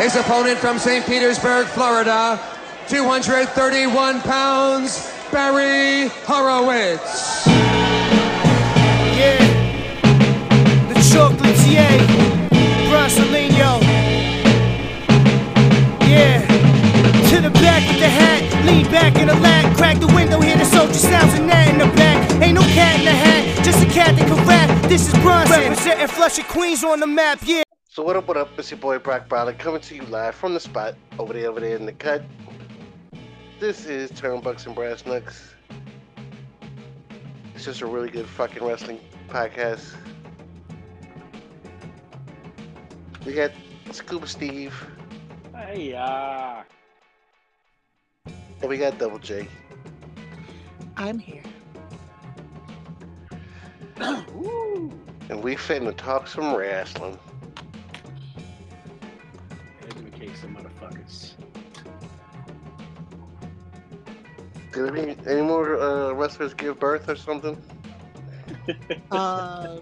His opponent from St. Petersburg, Florida, 231 pounds, Barry Horowitz. Yeah. The chocolatier. Bronsolino. Yeah. To the back of the hat. Lean back in the lap. Crack the window. Hear the soldier sounds and that in the back. Ain't no cat in the hat. Just a cat that can rap. This is Bronson. Representing Flushing Queens on the map. Yeah. So what up, what up? It's your boy Brock Brawler coming to you live from the spot over there, over there in the cut. This is Turnbucks and Brass Knux. It's just a really good fucking wrestling podcast. We got Scuba Steve Hey, uh, and we got Double J. I'm here. And we finna talk some wrestling. Did any, any more uh, wrestlers give birth or something? Uh,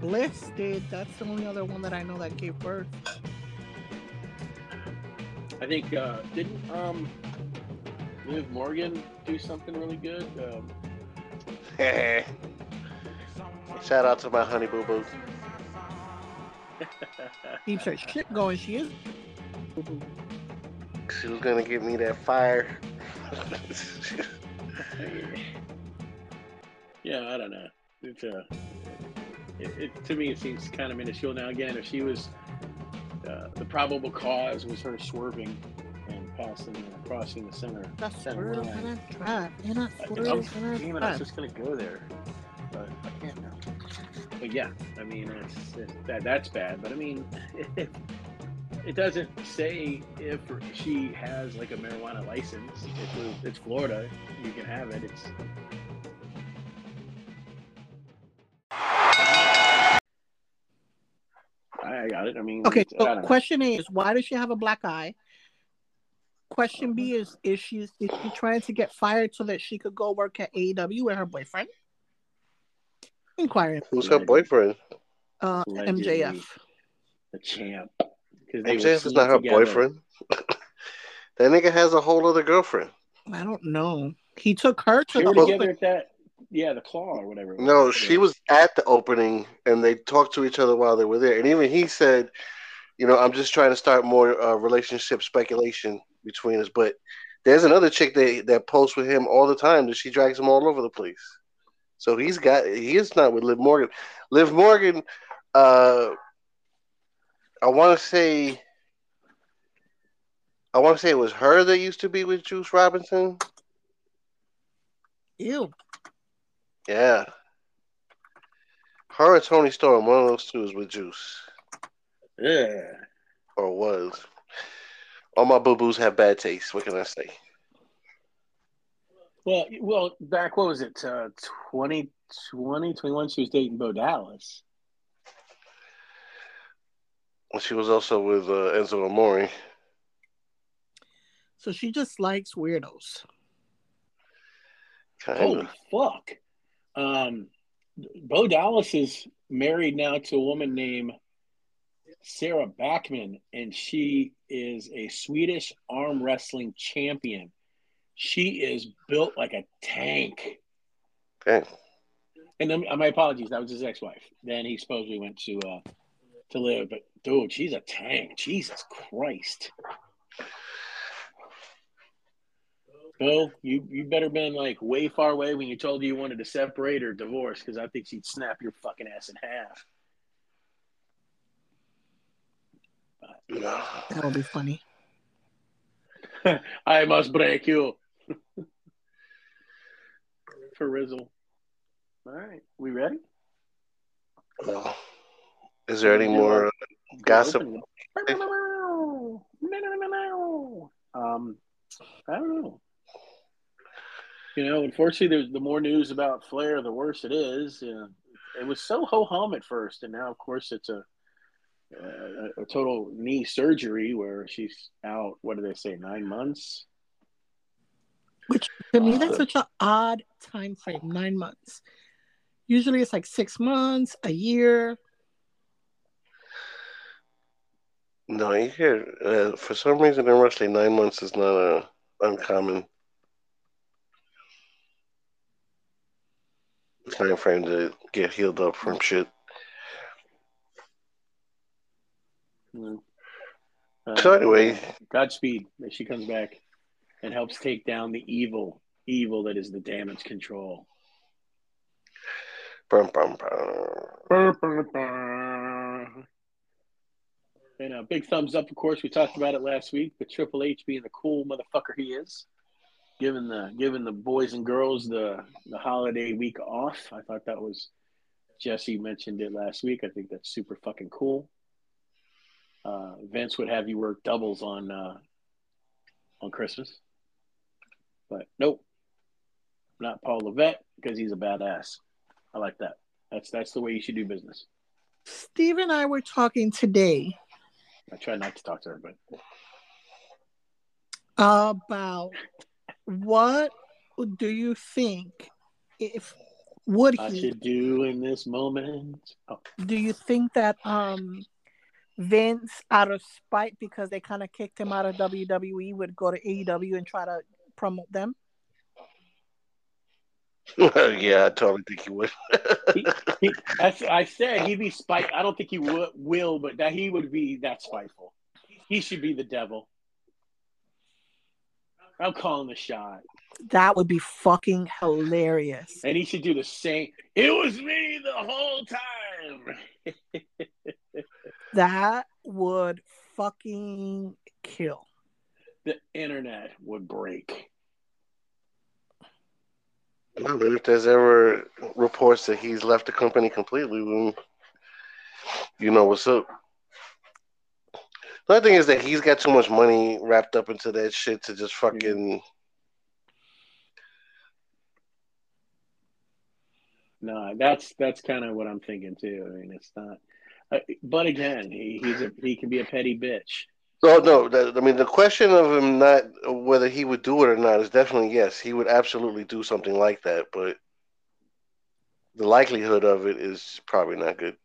Bliss did. That's the only other one that I know that gave birth. I think, uh, didn't, um, Liv Morgan do something really good? Um, Shout out to my honey boo boo. Keeps her shit going. She is. She was gonna give me that fire. yeah, I don't know. It's, uh, it, it, to me, it seems kind of minuscule now. Again, if she was, uh, the probable cause was her swerving and passing, uh, crossing the center. That's center swerve line. and a drive and a I- swerve I'm, and a damn it, I was drive. just gonna go there, but I can't now. But yeah, I mean, it's, it, that that's bad. But I mean, it, it doesn't say if she has like a marijuana license. It's, it's Florida, you can have it. It's I I got it. I mean, Okay, so don't know. question A is why does she have a black eye? Question B is is she is she trying to get fired so that she could go work at AEW with her boyfriend? Inquiring. Who's her boyfriend? Uh, Allegedly. MJF. the champ. Because they MJF were is not her together. boyfriend. that nigga has a whole other girlfriend. I don't know. He took her to They the were together at that, yeah, the claw or whatever. it was. No, she was at the opening and they talked to each other while they were there. And even he said, you know, I'm just trying to start more uh, relationship speculation between us. But there's another chick that, that posts with him all the time that she drags him all over the place. So he's got, he is not with Liv Morgan. Liv Morgan, uh, I want to say, I want to say it was her that used to be with Juice Robinson. Ew. Yeah. Her and Toni Storm, one of those two is with Juice. Yeah. Or was. All my boo boos have bad taste. What can I say? Well, well, back what was it? Uh, 2020, 21, she was dating Bo Dallas. She was also with uh, Enzo Amore. So she just likes weirdos. Kind Holy of. fuck. Um, Bo Dallas is married now to a woman named Sarah Backman, and she is a Swedish arm wrestling champion. She is built like a tank. Okay. And then, uh, my apologies, that was his ex-wife. Then he supposedly went to uh, to live, but dude, she's a tank. Jesus Christ. Bill, you you better been like way far away when you told her you wanted to separate or divorce, because I think she'd snap your fucking ass in half. That'll be funny. I must break you. For Rizzle. All right, we ready? No. Is there any more uh, gossip? Um, I don't know. You know, unfortunately, there's the more news about Flair, the worse it is. Uh, it was so ho hum at first, and now, of course, it's a, a a total knee surgery where she's out. What do they say? Nine months. Which to me that's such an odd time frame, nine months. Usually it's like six months, a year. No, you hear. Uh, for some reason in wrestling, nine months is not a uncommon time frame to get healed up from shit. Mm. Uh, So anyway, Godspeed as she comes back and helps take down the evil, evil that is the damage control. bum, bum, bum. And a big thumbs up, of course. We talked about it last week, but Triple H being the cool motherfucker he is, giving the giving the boys and girls the the holiday week off. I thought that was Jesse mentioned it last week. I think that's super fucking cool. Uh, Vince would have you work doubles on uh, on Christmas, but nope, not Paul Levesque because he's a badass. I like that. That's that's the way you should do business. Steve and I were talking today I try not to talk to her, but about what do you think if would I he should do in this moment. Oh, do you think that um Vince out of spite because they kind of kicked him out of WWE would go to AEW and try to promote them? Yeah, I totally think he would. he, he, that's, I said he'd be spite. I don't think he would, will, but that he would be that spiteful. He should be the devil. I'm calling the shot, That would be fucking hilarious. and he should do the same. It was me the whole time. That would fucking kill. the internet would break. Well, but if there's ever reports that he's left the company completely, then you know what's up. The other thing is that he's got too much money wrapped up into that shit to just fucking. No, that's that's kind of what I'm thinking too. I mean, it's not. Uh, but again, he, he's a he can be a petty bitch. Oh no! That, I mean, the question of him not whether he would do it or not is definitely yes. He would absolutely do something like that, but the likelihood of it is probably not good.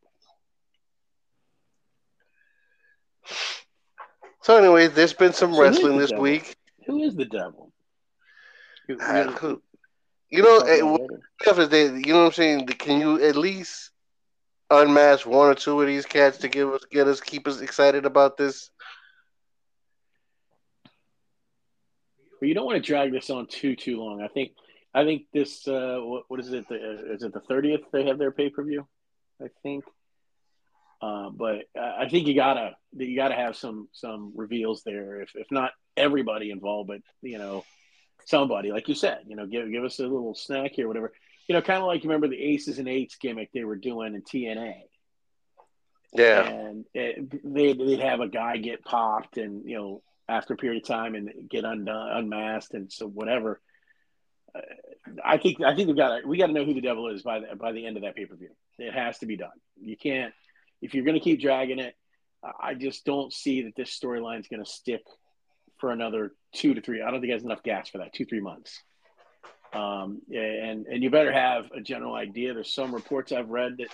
So anyway, there's been some So wrestling this devil? week. Who is the devil? Who- Uh, You know, eh, about what- later. Jeff, is there- you know what I'm saying? Can you at least unmask one or two of these cats to give us, get us, keep us excited about this? But you don't want to drag this on too too long. I think I think this uh, what, what is it? The, uh, is it the thirtieth? They have their pay per view. I think. Uh, but I I think you gotta you gotta have some some reveals there. If if not everybody involved, but you know somebody like you said, you know, give give us a little snack here, whatever. You know, kind of like you remember the Aces and Eights gimmick they were doing in TNA. Yeah, and it, they they'd have a guy get popped and you know after a period of time and get undone unmasked and so whatever uh, i think i think we got we got to know who the devil is by the by the end of that pay-per-view. It has to be done. You can't if you're going to keep dragging it i just don't see that this storyline is going to stick for another two to three i don't think there's enough gas for that two three months. Um, and and you better have a general idea. There's some reports i've read that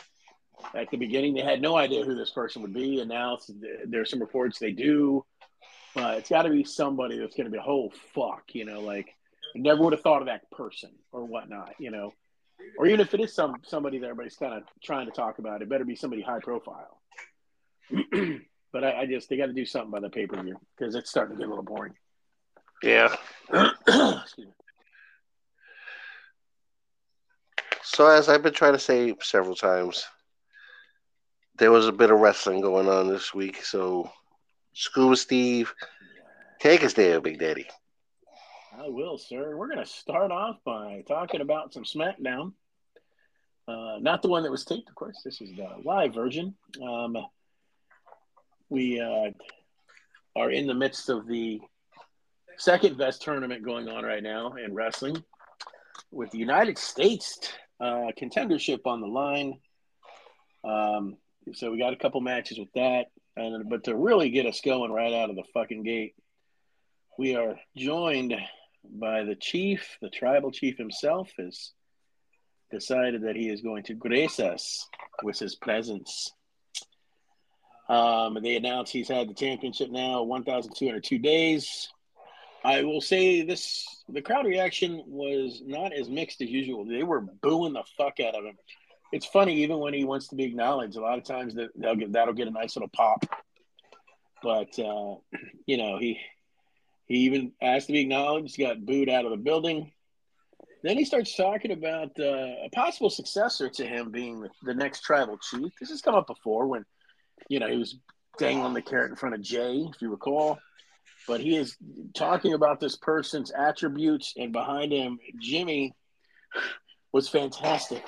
at the beginning they had no idea who this person would be and now there's some reports they do but it's got to be somebody that's going to be oh fuck you know like I never would have thought of that person or whatnot you know or even if it is some somebody that everybody's kind of trying to talk about it better be somebody high profile but I, I just they got to do something by the pay-per-view because it's starting to get a little boring yeah. So as I've been trying to say several times, there was a bit of wrestling going on this week. So, Scuba Steve, take us there, Big Daddy. I will, sir. We're going to start off by talking about some SmackDown. Uh, not the one that was taped, of course. This is the live version. Um, we uh, are in the midst of the second best tournament going on right now in wrestling with the United States uh, contendership on the line. Um, so we got a couple matches with that. And, but to really get us going right out of the fucking gate, we are joined by the chief, the tribal chief himself, has decided that he is going to grace us with his presence. Um, they announced he's had the championship now 1,202 days. I will say this: the crowd reaction was not as mixed as usual. They were booing the fuck out of him. It's funny, even when he wants to be acknowledged, a lot of times that they'll get that'll get a nice little pop. But uh, you know, he he even asked to be acknowledged, got booed out of the building. Then he starts talking about uh, a possible successor to him being the, the next tribal chief. This has come up before when, you know, he was dangling the carrot in front of Jay, if you recall. But he is talking about this person's attributes, and behind him, Jimmy was fantastic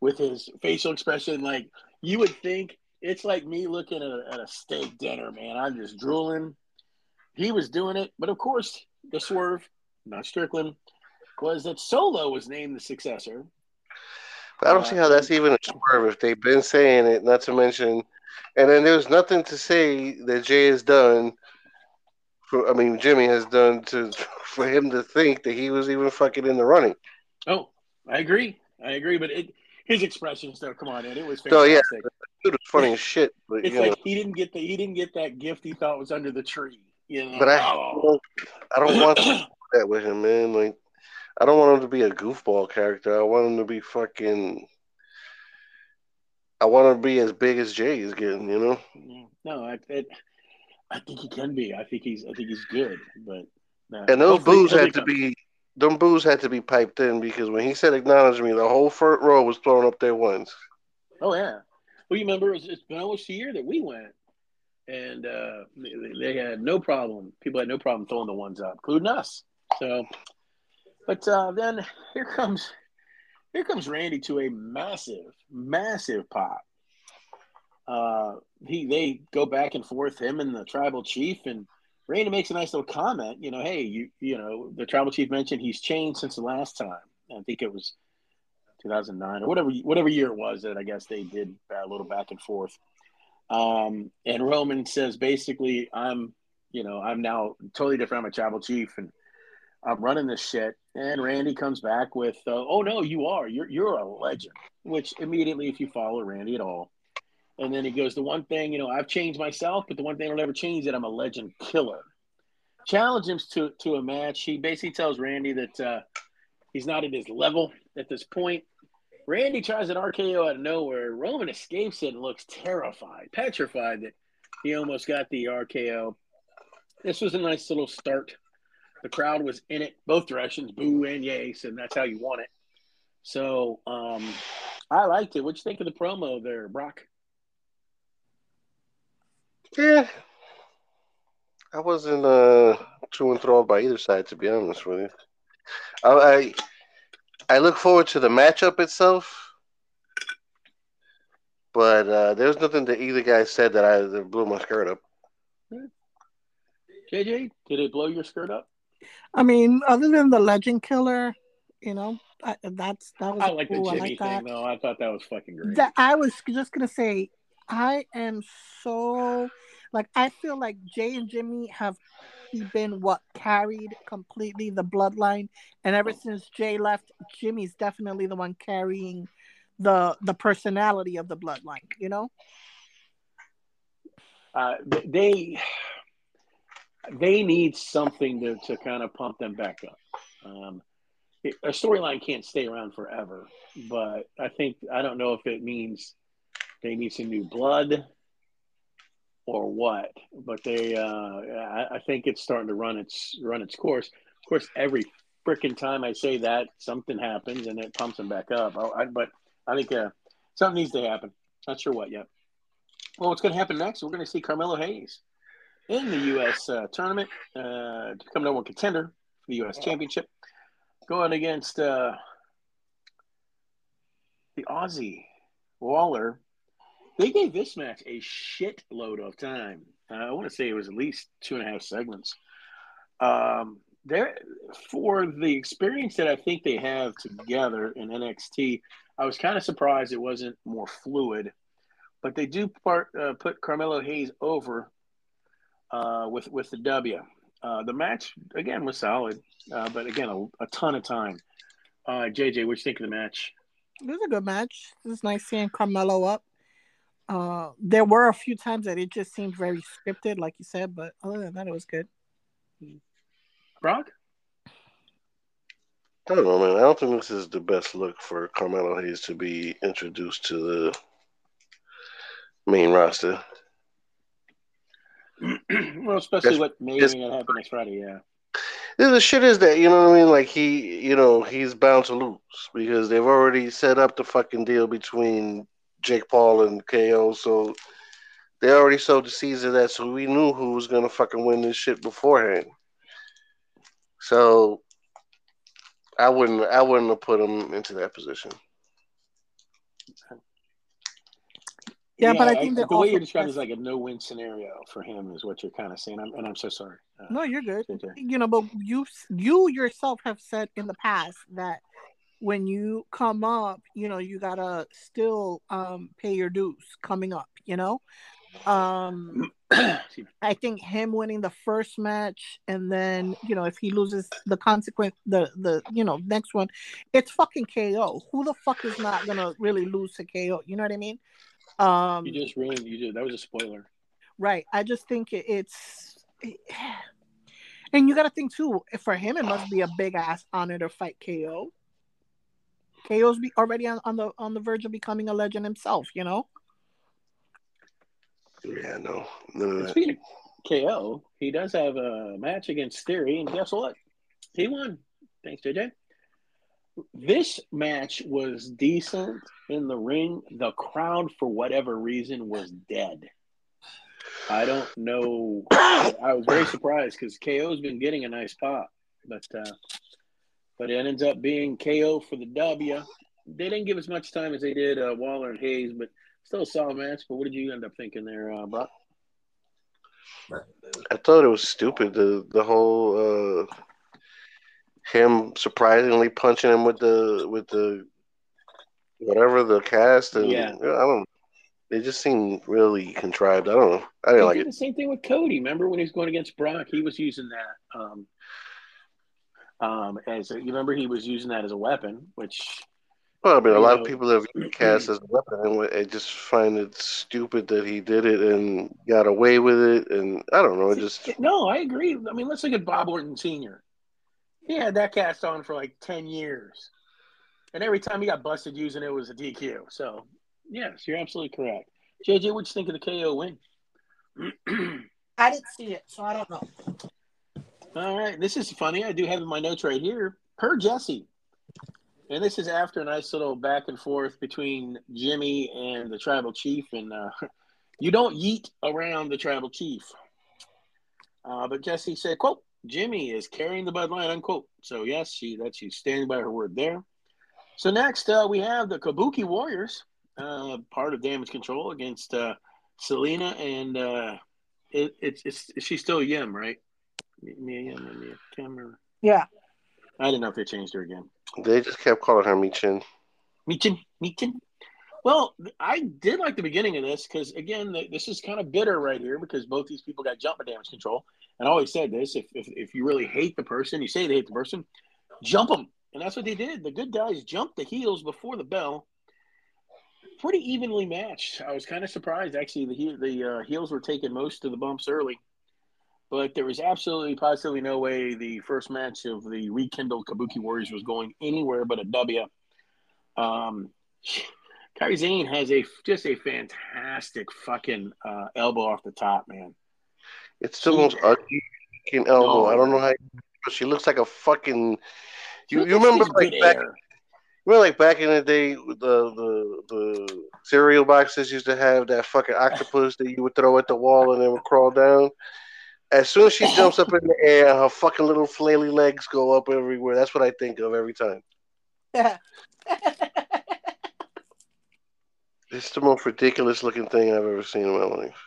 with his facial expression. Like you would think, it's like me looking at a, at a steak dinner, man. I'm just drooling. He was doing it, but of course, the swerve, not Strickland, was that Solo was named the successor. But I don't see how uh, that's even a swerve if they've been saying it, not to mention, and then there's nothing to say that Jay has done. For, I mean, Jimmy has done to for him to think that he was even fucking in the running. Oh, I agree. I agree. But it, his expressions, though, come on, Ed, it was Oh yeah, fantastic. dude was funny as shit. But It's like know, he didn't get the he didn't get that gift he thought was under the tree. You know, but I, Oh. I don't want to do that with him, man. Like, I don't want him to be a goofball character. I want him to be fucking. I want him to be as big as Jay is getting. You know. Yeah. No, I, it, I think he can be. I think he's. I think he's good. But uh, And those hopefully- boos had to be them boos had to be piped in because when he said acknowledge me, the whole front row was throwing up their ones. Oh yeah. Well, you remember it's, it's been almost a year that we went, and uh, they, they had no problem. People had no problem throwing the ones up, including us. So, but uh, then here comes here comes Randy to a massive, massive pop. Uh, he they go back and forth, him and the tribal chief, and Randy makes a nice little comment. You know, hey, you you know, the tribal chief mentioned he's changed since the last time. I think it was 2009 or whatever whatever year it was that I guess they did a little back and forth. Um, and Roman says basically, I'm you know I'm now totally different. I'm a tribal chief and I'm running this shit. And Randy comes back with, uh, "Oh no, you are. You're you're a legend." Which immediately, if you follow Randy at all, and then he goes, "The one thing you know, I've changed myself, but the one thing I'll never change is that I'm a legend killer." Challenge him to to a match. He basically tells Randy that uh, he's not at his level at this point. Randy tries an RKO out of nowhere. Roman escapes it and looks terrified, petrified that he almost got the RKO. This was a nice little start. The crowd was in it both directions, boo and yay, and that's how you want it. So um, I liked it. What'd you think of the promo there, Brock? Yeah. I wasn't uh, too enthralled by either side, to be honest with you. I, I I look forward to the matchup itself, but uh, there was nothing that either guy said that I that blew my skirt up. JJ, did it blow your skirt up? I mean, other than the legend killer, you know, I, that's that was I like the cool. I Jimmy like that. thing, though. I thought that was fucking great. That I was just gonna say, I am so like I feel like Jay and Jimmy have been what carried completely the bloodline, and ever since Jay left, Jimmy's definitely the one carrying the the personality of the bloodline. You know, uh, they they need something to, to kind of pump them back up. Um, it, a storyline can't stay around forever, but I think I don't know if it means they need some new blood or what. But they, uh, I, I think it's starting to run its run its course. Of course, every freaking time I say that, something happens and it pumps them back up. I, I, but I think uh, something needs to happen. Not sure what yet. Well, what's going to happen next? We're going to see Carmelo Hayes in the U.S. Uh, tournament uh, become number one contender for the U.S. Championship, going against uh, the Aussie Waller. They gave this match a shitload of time. Uh, I want to say it was at least two and a half segments. Um, there, for the experience that I think they have together in NXT, I was kind of surprised it wasn't more fluid. But they do part, uh, put Carmelo Hayes over uh, with with the W. Uh, the match again was solid, uh, but again a, a ton of time. Uh, JJ, what do you think of the match? it was a good match. It was nice seeing Carmelo up. Uh, there were a few times that it just seemed very scripted, like you said, but other than that, it was good. Brock? I don't know, man. I don't think this is the best look for Carmelo Hayes to be introduced to the main roster. well, especially That's- what maybe that's- gonna happen next Friday. Yeah. The shit is that you know what I mean. Like he, you know, he's bound to lose because they've already set up the fucking deal between Jake Paul and KO. So they already sold the seeds of that. So we knew who was gonna fucking win this shit beforehand. So I wouldn't, I wouldn't have put him into that position. Yeah, but I think the way you're describing is like a no-win scenario for him, is what you're kind of saying. I'm, and I'm so sorry. Uh, No, you're good. JJ. You know, but you you yourself have said in the past that when you come up, you know, you gotta still um pay your dues coming up. You know, um, I think him winning the first match and then you know if he loses the consequent the the you know next one, it's fucking KO. Who the fuck is not gonna really lose to KO? You know what I mean? Um, you just ruined. You did. That was a spoiler. Right. I just think it- it's, and you got to think too. For him, it must be a big ass honor to fight KO. KO's be already on, on the on the verge of becoming a legend himself. You know. Yeah, no, none of And that. Speaking of KO, he does have a match against Theory, and guess what? He won. Thanks, JJ. This match was decent in the ring. The crowd, for whatever reason, was dead. I don't know. I was very surprised because KO's been getting a nice pop, but uh, but it ends up being KO for the W. They didn't give as much time as they did uh, Waller and Hayes, but still a solid match. But what did you end up thinking there, uh, Brock? I thought it was stupid. The the whole uh, him surprisingly punching him with the with the whatever the cast and Yeah. I don't. It just seemed really contrived. I don't know. I didn't he like did it. the same thing with Cody. Remember when he was going against Brock? He was using that um, um, as a, you remember he was using that as a weapon, which Well, I mean, a lot know- of people have used cast as a weapon, and I just find it stupid that he did it and got away with it. And I don't know. It just no, I agree. I mean, let's look at Bob Orton Sr. He had that cast on for like ten years, and every time he got busted using it was a DQ. So yes, you're absolutely correct. JJ, what'd you think of the KO win? I didn't see it, so I don't know. All right, this is funny. I do have in my notes right here. Per Jesse, and this is after a nice little back and forth between Jimmy and the tribal chief, and uh, you don't yeet around the tribal chief. Uh, but Jesse said, "quote Jimmy is carrying the bloodline." Unquote. So yes, she that she's standing by her word there. So next, uh, we have the Kabuki Warriors, uh, part of Damage Control against uh, Zelina and uh, it, it's it's she's still Yim, right? Mia Yim or Mia Kim or Yeah. I didn't know if they changed her again. they just kept calling her Michin. Meechin, Meechin. Well, I did like the beginning of this because again, th- this is kind of bitter right here because both these people got jump at damage control. And I always said this: if, if if you really hate the person, you say they hate the person, jump them, and that's what they did. The good guys jumped the heels before the bell. Pretty evenly matched. I was kind of surprised actually. The the uh, heels were taking most of the bumps early, but there was absolutely positively no way the first match of the rekindled Kabuki Warriors was going anywhere but a W. Um, Kairi Sane has a just a fantastic fucking uh, elbow off the top, man. It's the She- most ugly fucking elbow. No. I don't know how. But she looks like a fucking. You, you remember like back, air. remember like back in the day, the the the cereal boxes used to have that fucking octopus that you would throw at the wall and it would crawl down. As soon as she jumps up in the air, her fucking little flaily legs go up everywhere. That's what I think of every time. Yeah. It's the most ridiculous looking thing I've ever seen in my life.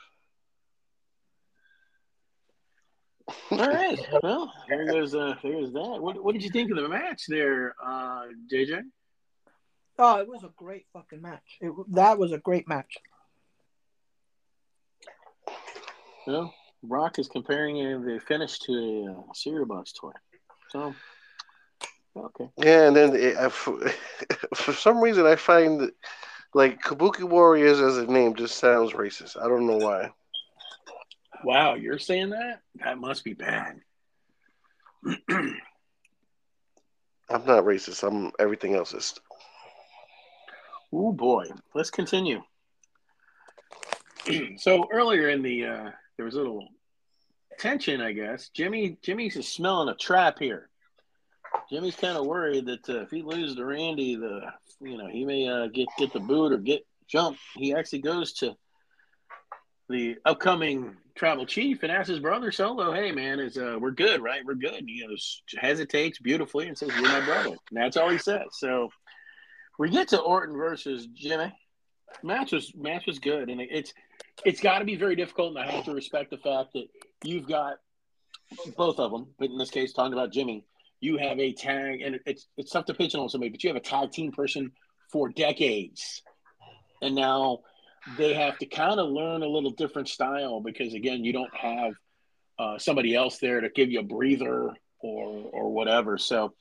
All right. Well, there goes uh, there's that. What what did you think of the match there, uh, JJ? oh, it was a great fucking match. It, that was a great match. Well, Brock is comparing the finish to a uh, cereal box toy. So, okay. Yeah, and then it, I, for, for some reason I find that Like Kabuki Warriors as a name just sounds racist. I don't know why. Wow, you're saying that? That must be bad. I'm not racist. I'm everything else is. Oh boy, let's continue. so earlier in the uh, there was a little tension, I guess. Jimmy Jimmy's smelling a trap here. Jimmy's kind of worried that uh, if he loses to Randy, the you know he may uh, get get the boot or get jumped. He actually goes to the upcoming tribal chief and asks his brother Solo, "Hey man, is uh, we're good, right? We're good." And he goes, hesitates beautifully and says, "You're my brother." And that's all he says. So we get to Orton versus Jimmy. Match was match was good, and it's it's got to be very difficult, and I have to respect the fact that you've got both of them, but in this case, talking about Jimmy, you have a tag, and it's it's tough to pigeonhole somebody, but you have a tag team person for decades, and now they have to kind of learn a little different style because again, you don't have uh, somebody else there to give you a breather or or whatever. So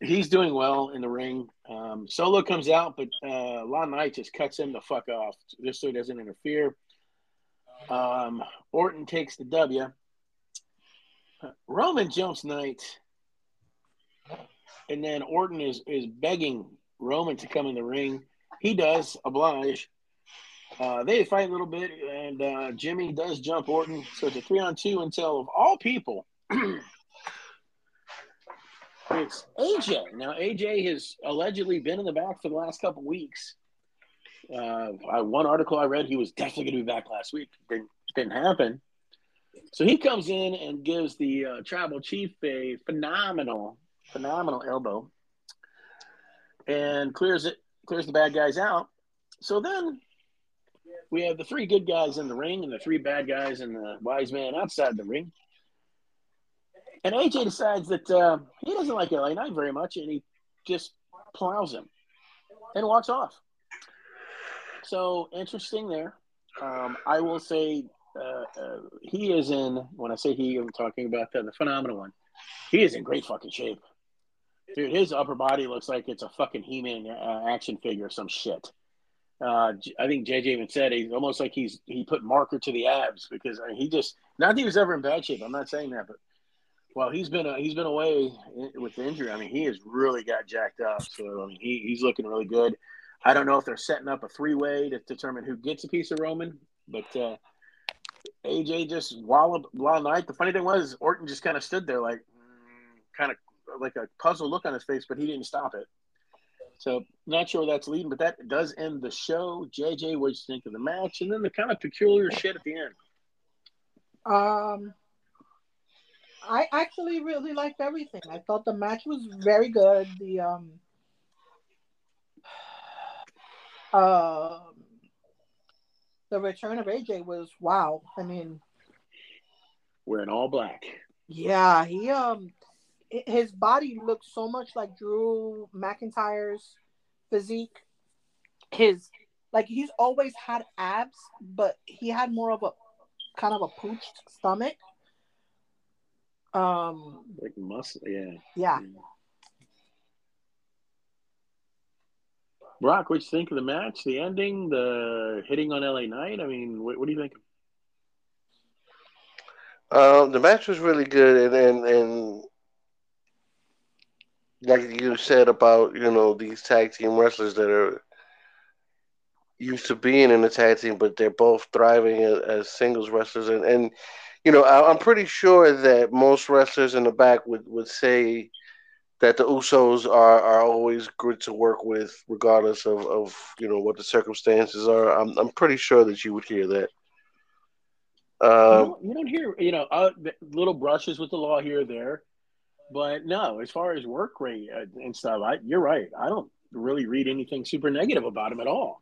he's doing well in the ring. Um, Solo comes out, but uh, LA Knight just cuts him the fuck off just so he doesn't interfere. Um, Orton takes the W. Roman jumps Knight and then Orton is is begging Roman to come in the ring. He does oblige. Uh, they fight a little bit, and uh, Jimmy does jump Orton. So it's a three on two until, of all people, it's AJ. Now, AJ has allegedly been in the back for the last couple weeks. Uh, I, one article I read, he was definitely going to be back last week. Didn't, didn't happen. So he comes in and gives the uh, tribal chief a phenomenal phenomenal elbow, and clears it, clears the bad guys out. So then we have the three good guys in the ring and the three bad guys and the wise man outside the ring. And AJ decides that uh, he doesn't like LA Knight very much, and he just plows him and walks off. So interesting there. Um, I will say uh, uh, he is in. When I say he, I'm talking about the, the phenomenal one. He is in great fucking shape. Dude, his upper body looks like it's a fucking He-Man uh, action figure or some shit. Uh, I think JJ even said he's almost like he's he put marker to the abs because mean, he just not that he was ever in bad shape. I'm not saying that, but well, he's been uh, he's been away with the injury. I mean, he has really got jacked up. So I mean, he, he's looking really good. I don't know if they're setting up a three way to determine who gets a piece of Roman, but uh, AJ just walloped LA Knight. The funny thing was Orton just kind of stood there like mm, kind of like a puzzled look on his face, but he didn't stop it. So not sure that's leading, but that does end the show. JJ, what do you think of the match, and then the kind of peculiar shit at the end. Um, I actually really liked everything. I thought the match was very good. The um, um, the return of AJ was wow. I mean, we're all black. Yeah, he um his body looked so much like Drew McIntyre's physique. His like he's always had abs, but he had more of a kind of a pooched stomach. Um, like muscle, yeah. Yeah. Brock, what you think of the match, the ending, the hitting on LA Knight? I mean, what, what do you think? Um, the match was really good, and and, and like you said about you know these tag team wrestlers that are used to being in a tag team, but they're both thriving as, as singles wrestlers, and and you know I, am pretty sure that most wrestlers in the back would would say that the Usos are are always good to work with, regardless of of you know what the circumstances are. I'm I'm pretty sure that you would hear that. Um, you, don't, hear, you know, uh, little brushes with the law here or there. But no, as far as work rate uh, and stuff, I, you're right. I don't really read anything super negative about him at all.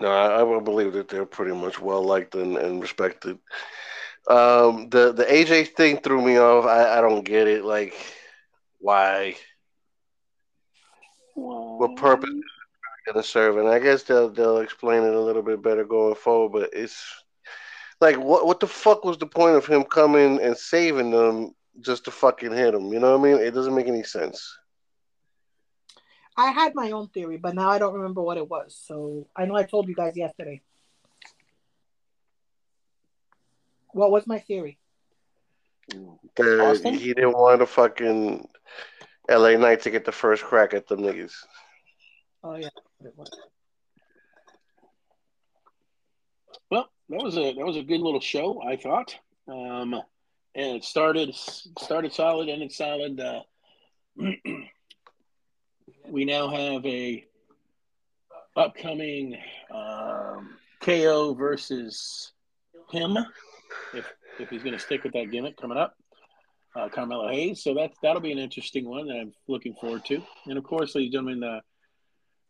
No, I, I believe that they're pretty much well liked and, and respected. Um, the the AJ thing threw me off. I, I don't get it. Like, why? What purpose is going to serve? And I guess they'll they'll explain it a little bit better going forward. But it's like, what what the fuck was the point of him coming and saving them just to fucking hit him. You know what I mean? It doesn't make any sense. I had my own theory, but now I don't remember what it was. So I know I told you guys yesterday. What was my theory? That Austin? he didn't want the fucking LA Knight to get the first crack at them niggas. Oh yeah. Well, that was a that was a good little show, I thought. Um, and it started started solid, ended solid. Uh, we now have a upcoming um, KO versus him, if if he's going to stick with that gimmick coming up. Uh, Carmelo Hayes, so that that'll be an interesting one that I'm looking forward to. And of course, ladies and gentlemen, uh,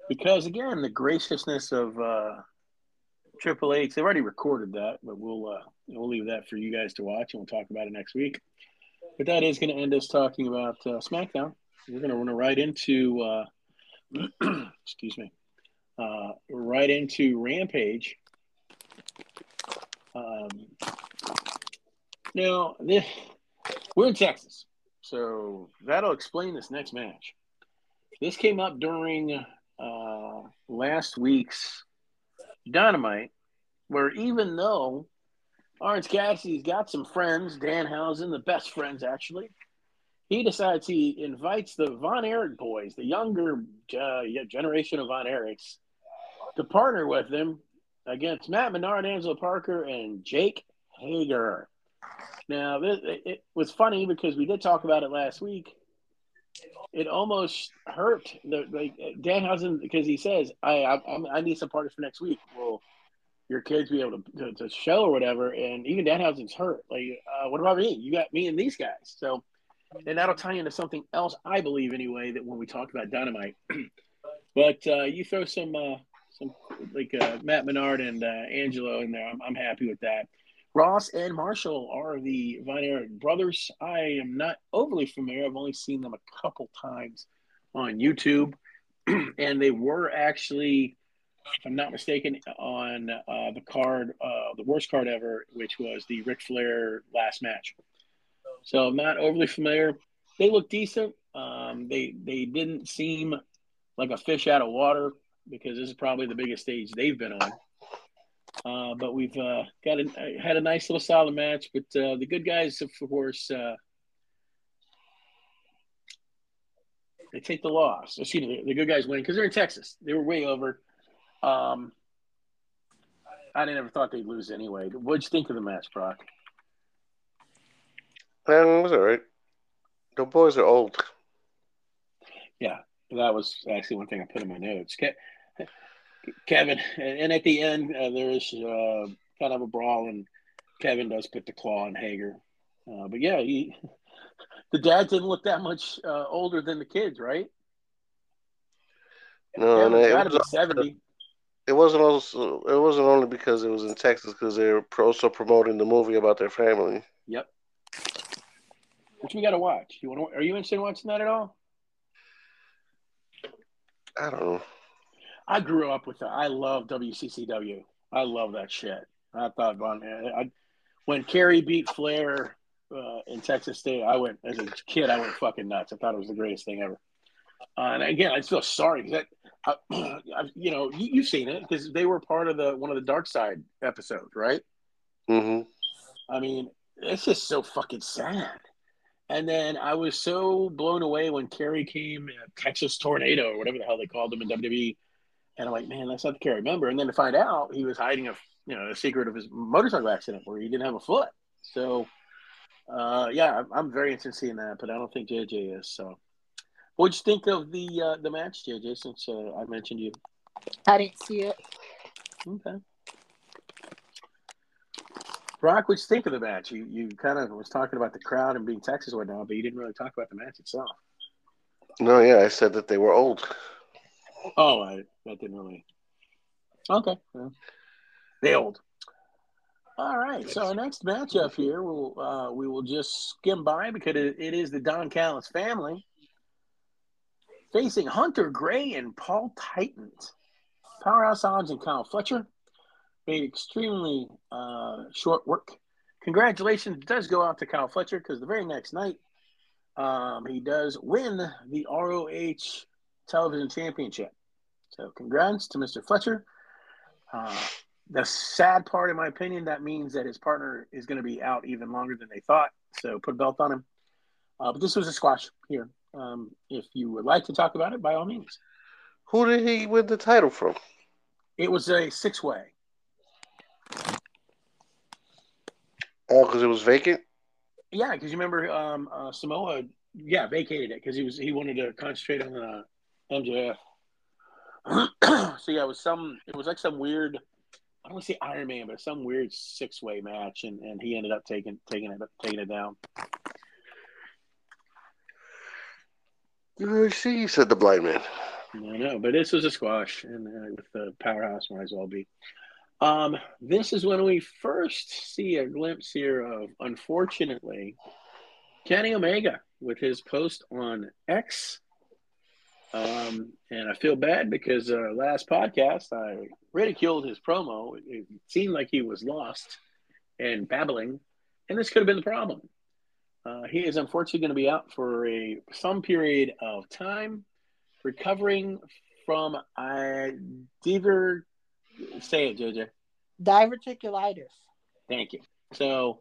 because again, the graciousness of uh, Triple H, they've already recorded that, but we'll uh, we'll leave that for you guys to watch, and we'll talk about it next week. But that is going to end us talking about uh, SmackDown. We're going to run right into, uh, excuse me, uh, right into Rampage. Um, now, this, we're in Texas, so that'll explain this next match. This came up during uh, last week's Dynamite, where even though Orange Cassidy's got some friends, Danhausen, the best friends actually, he decides he invites the Von Erich boys, the younger uh, generation of Von Erichs, to partner with him against Matt Menard, Angelo Parker, and Jake Hager. Now, it was funny because we did talk about it last week. It almost hurt the like Danhausen because he says, "I I, I need some partners for next week." Well, your kids be able to, to, to show or whatever, and even Danhausen's hurt. Like, uh, what about me? You got me and these guys. So, and that'll tie into something else, I believe, anyway. That when we talk about Dynamite, but uh, you throw some uh, some like uh, Matt Menard and uh, Angelo in there, I'm, I'm happy with that. Ross and Marshall are the Von Erich brothers. I am not overly familiar. I've only seen them a couple times on YouTube, and they were actually, if I'm not mistaken, on uh, the card, uh, the worst card ever, which was the Ric Flair last match. So I'm not overly familiar. They look decent. Um, they they didn't seem like a fish out of water because this is probably the biggest stage they've been on. Uh, but we've uh, got a, had a nice little solid match. But uh, the good guys, of course, uh, they take the loss. Excuse me, the good guys win because they're in Texas. They were way over. Um, I never thought they'd lose anyway. What'd you think of the match, Brock? Man, it was all right. The boys are old. Yeah, that was actually one thing I put in my notes. Ke- Kevin, and at the end, uh, there is uh, kind of a brawl, and Kevin does put the claw on Hager. Uh, but yeah, he, the dad didn't look that much uh, older than the kids, right? No, it, got to be was, seventy. it wasn't also it wasn't only because it was in Texas because they were also promoting the movie about their family. Yep. Which we got to watch. You want? to? Are you interested in watching that at all? I don't know. I grew up with that. I love WCCW. I love that shit. I thought Von, I, when Kerry beat Flair uh, in Texas State, I went as a kid. I went fucking nuts. I thought it was the greatest thing ever. Uh, and again, I feel sorry because I, I, you know, you, you've seen it because they were part of the one of the Dark Side episodes, right? hmm I mean, it's just so fucking sad. And then I was so blown away when Kerry came, uh, Texas Tornado or whatever the hell they called him in WWE. And I'm like, man, that's not the Kerry member. And then to find out he was hiding a, you know, a secret of his motorcycle accident where he didn't have a foot. So, uh, yeah, I'm, I'm very interested in seeing that, but I don't think JJ is. So, what'd you think of the uh, the match, JJ? Since uh, I mentioned you. I didn't see it. Okay. Brock, what'd you think of the match? You you kind of was talking about the crowd and being Texas right now, but you didn't really talk about the match itself. No, yeah, I said that they were old. Oh, I that didn't really. Okay, well, they old. All right, so our next matchup here, we'll uh, we will just skim by because it, it is the Don Callis family facing Hunter Gray and Paul Titans. Powerhouse Hobbs and Kyle Fletcher made extremely uh, short work. Congratulations does go out to Kyle Fletcher because the very next night um, he does win the ROH Television Championship. So, congrats to Mr. Fletcher. Uh, the sad part, in my opinion, that means that his partner is going to be out even longer than they thought. So, put a belt on him. Uh, but this was a squash here. Um, if you would like to talk about it, by all means. Who did he win the title from? It was a six way. Oh, because it was vacant. Yeah, because you remember um, uh, Samoa, yeah, vacated it because he was he wanted to concentrate on the MJF. so yeah, it was some. It was like some weird. I don't want to say Iron Man, but some weird six way match, and, and he ended up taking taking it up taking it down. You see, said the blind man. I know, but this was a squash, and uh, with the powerhouse might as well be. Um, this is when we first see a glimpse here of, unfortunately, Kenny Omega with his post on X. Um, and I feel bad because uh, last podcast I ridiculed his promo. It seemed like he was lost and babbling, and this could have been the problem. Uh, he is unfortunately going to be out for a some period of time, recovering from a diver. Say it, JJ. Diverticulitis. Thank you. So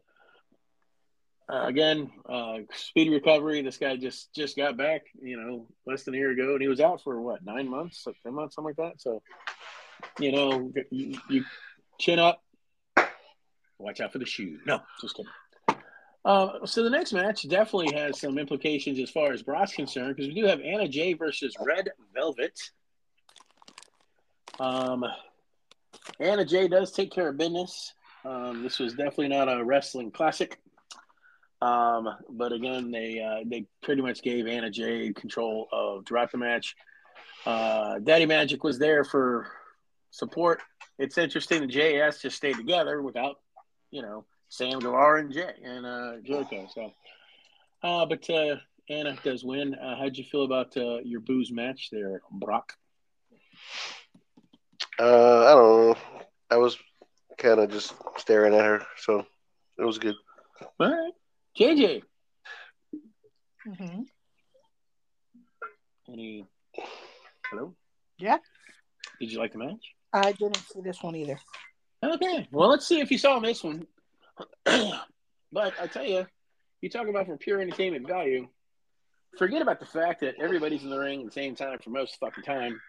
uh, again, uh, speedy recovery. This guy just just got back, you know, less than a year ago, and he was out for what nine months, like ten months, something like that. So, you know, you, you chin up, watch out for the shoe. No, just kidding. Uh, so the next match definitely has some implications as far as Brock's concerned because we do have Anna Jay versus Red Velvet. Um, Anna Jay does take care of business. Um, this was definitely not a wrestling classic. Um, but again, they uh, they pretty much gave Anna Jay control of throughout the match. Uh, Daddy Magic was there for support. It's interesting that JS just stayed together without, you know, Sam Guevara and Jay and uh, Jericho. So, uh, but uh, Anna does win. Uh, how'd you feel about uh, your booze match there, Brock? Uh, I don't know. I was kind of just staring at her, so it was good. All right, JJ. Mm-hmm. Any? Hello. Yeah, Did you like the match? I didn't see this one either. Okay. Well, let's see if you saw this one. but I tell you, you talk about for pure entertainment value. Forget about the fact that everybody's in the ring at the same time for most fucking time,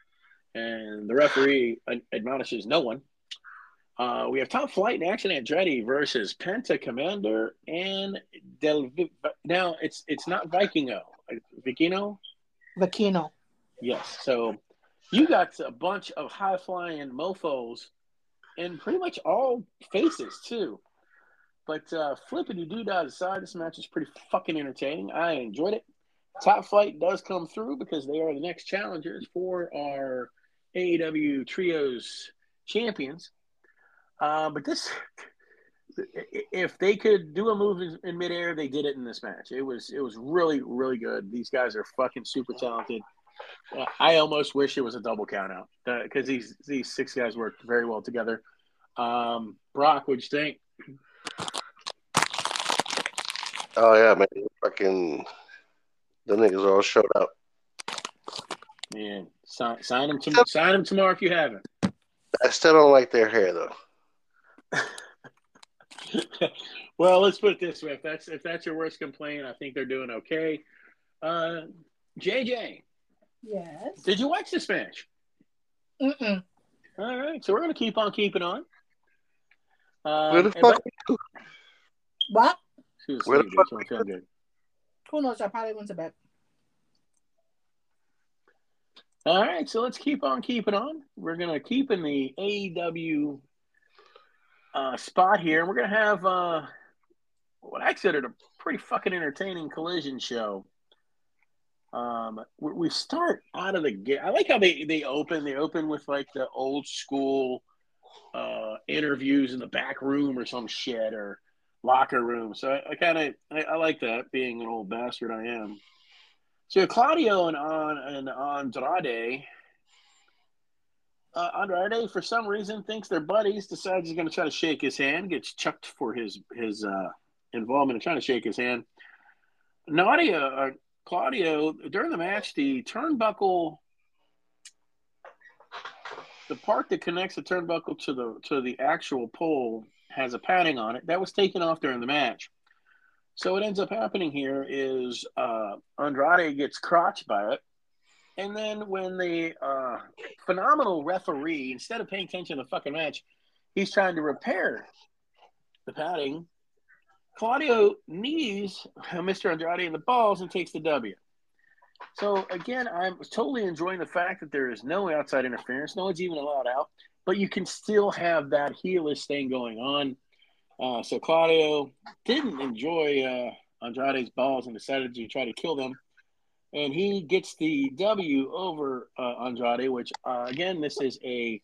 and the referee admonishes no one. Uh, we have Top Flight and Action Andretti versus Penta Komander and Del. Now it's it's not Vikingo, Vikino. Vakino. Yes. So you got a bunch of high flying mofos and pretty much all faces too. But uh, flippity doo dah aside, this match is pretty fucking entertaining. I enjoyed it. Top Flight does come through because they are the next challengers for our AEW Trios champions. Uh, but this, if they could do a move in, in midair, they did it in this match. It was it was really really good. These guys are fucking super talented. Uh, I almost wish it was a double count out because these these six guys worked very well together. Um, Brock, what'd you think? Oh yeah, man, fucking the niggas all showed up. Man, sign, sign them to, sign them tomorrow if you haven't. I still don't like their hair though. well, let's put it this way: if that's if that's your worst complaint, I think they're doing okay. Uh, JJ, Yes. did you watch this match? Mm-mm. All right, so we're gonna keep on keeping on. Um, Where the fuck? but- What? Where the fuck- so I'm feeling good. Who knows? I probably went to bed. All right, so let's keep on keeping on. We're gonna keep in the AEW uh, spot here, and we're gonna have uh, what I considered a pretty fucking entertaining collision show. Um, we, we start out of the gate. I like how they they open. They open with like the old school uh, interviews in the back room or some shit or locker room. So I, I kind of I, I like that. Being an old bastard, I am. So Claudio and on and Andrade. Uh, Andrade, for some reason, thinks they're buddies. Decides he's going to try to shake his hand. Gets chucked for his his uh, involvement in trying to shake his hand. Nadia, uh, Claudio, during the match, the turnbuckle the part that connects the turnbuckle to the to the actual pole has a padding on it that was taken off during the match. So what ends up happening here is uh, Andrade gets crotched by it, and then when the uh, phenomenal referee, instead of paying attention to the fucking match, he's trying to repair the padding. Claudio knees Mr. Andrade in the balls and takes the W. So again, I'm totally enjoying the fact that there is no outside interference. No one's even allowed out, but you can still have that heelish thing going on. Uh, so Claudio didn't enjoy uh, Andrade's balls and decided to try to kill them, and he gets the W over uh, Andrade. Which uh, again, this is a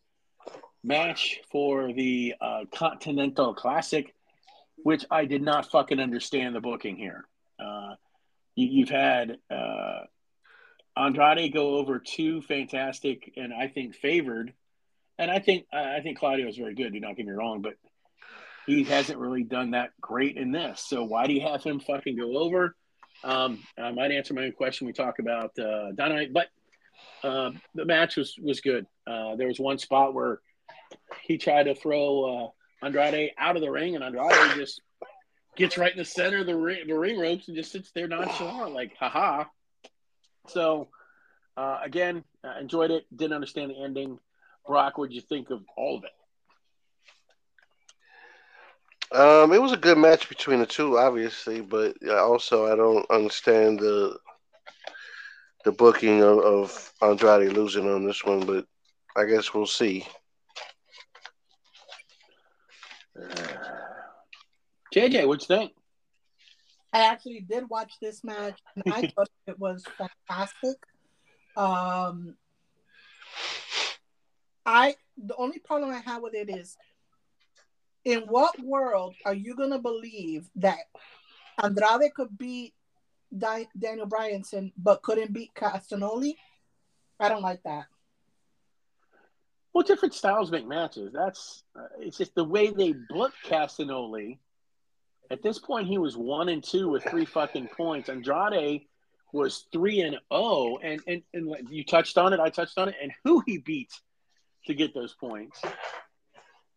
match for the uh, Continental Classic, which I did not fucking understand the booking here. Uh, you, have had Andrade go over two fantastic and I think favored, and I think I think Claudio is very good. Do not get me wrong, but he hasn't really done that great in this. So why do you have him fucking go over? Um, I might answer my own question. We talk about uh, Dynamite, but uh, the match was was good. Uh, there was one spot where he tried to throw uh, Andrade out of the ring, and Andrade just gets right in the center of the ring, the ring ropes and just sits there nonchalant, like, haha. So, uh, again, enjoyed it. Didn't understand the ending. Brock, what did you think of all of it? Um, it was a good match between the two, obviously, but also I don't understand the the booking of, of Andrade losing on this one, but I guess we'll see. JJ, what you think? I actually did watch this match and I thought it was fantastic. Um, I the only problem I have with it is in what world are you gonna believe that Andrade could beat Daniel Bryanson but couldn't beat Castagnoli? I don't like that. Well, different styles make matches. That's uh, it's just the way they book Castagnoli. at this point, he was one and two with three fucking points. Andrade was three and oh, and and and you touched on it. I touched on it, and who he beat to get those points.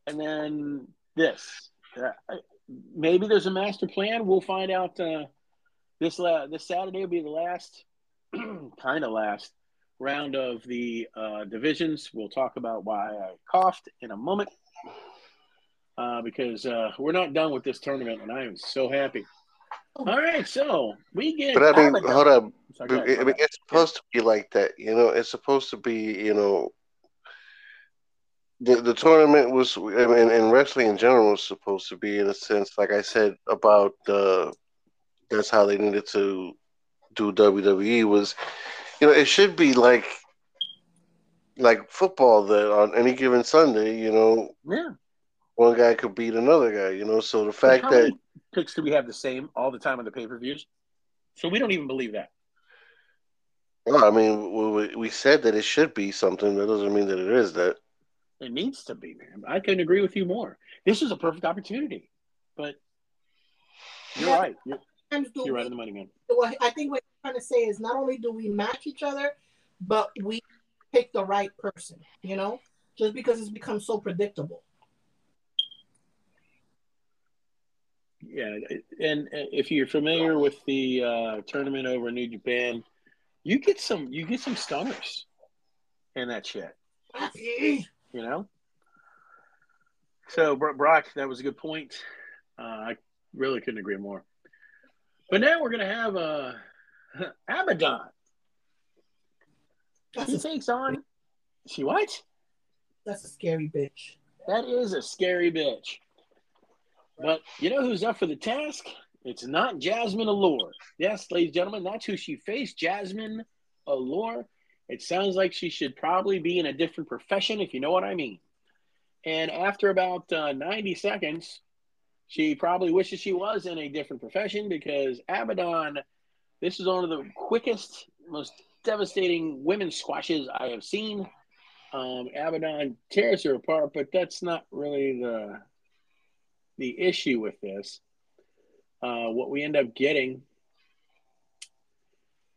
And then this, uh, maybe there's a master plan. We'll find out. Uh, this la- this Saturday will be the last, kind of last round of the uh, divisions. We'll talk about why I coughed in a moment uh, because uh, we're not done with this tournament, and I am so happy. All right, so we get. But I mean, hold up. I mean, it's supposed to be like that, you know. It's supposed to be, you know. The the tournament was, I mean, and wrestling in general was supposed to be, in a sense, like I said about the. That's how they needed to do WWE was, you know, it should be like like football that on any given Sunday, you know, yeah, one guy could beat another guy, you know. So the fact that picks do we have the same all the time on the pay per views? So we don't even believe that. Well, I mean, we, we said that it should be something. That doesn't mean that it is that. It needs to be, man. I couldn't agree with you more. This is a perfect opportunity, but you're yeah. right. You're, you're right in the money, man. Well, I think what you're trying to say is not only do we match each other, but we pick the right person. You know, just because it's become so predictable. yeah, and if you're familiar with the uh, tournament over in New Japan, you get some you get some stunners in that shit. You know. So Brock, that was a good point. Uh, I really couldn't agree more. But now we're gonna have uh, Abaddon. He takes on. She what? That's a scary bitch. That is a scary bitch. But you know who's up for the task? It's not Jazmin Allure. Yes, ladies and gentlemen, that's who she faced, Jazmin Allure. It sounds like she should probably be in a different profession, if you know what I mean. And after about uh, 90 seconds, she probably wishes she was in a different profession because Abaddon, this is one of the quickest, most devastating women's squashes I have seen. Um, Abaddon tears her apart, but that's not really the the issue with this, uh, what we end up getting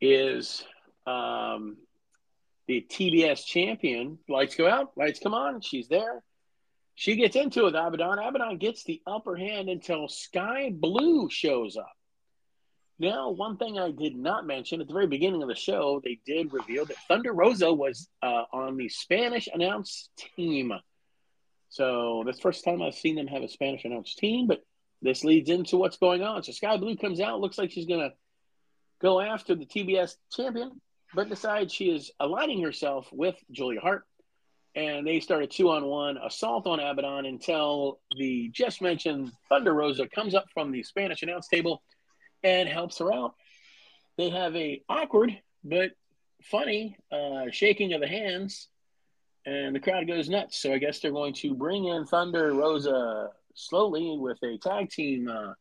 is um, the TBS champion. Lights go out, lights come on. She's there. She gets into it with Abaddon. Abaddon gets the upper hand until Skye Blue shows up. Now, one thing I did not mention at the very beginning of the show, they did reveal that Thunder Rosa was uh, on the Spanish announced team. So that's first time I've seen them have a Spanish announced team, but this leads into what's going on. So Skye Blue comes out, looks like she's going to go after the TBS champion, but decides she is aligning herself with Julia Hart. And they start a two on one assault on Abaddon until the just mentioned Thunder Rosa comes up from the Spanish announce table and helps her out. They have a awkward but funny uh, shaking of the hands, and the crowd goes nuts. So I guess they're going to bring in Thunder Rosa slowly with a tag team uh,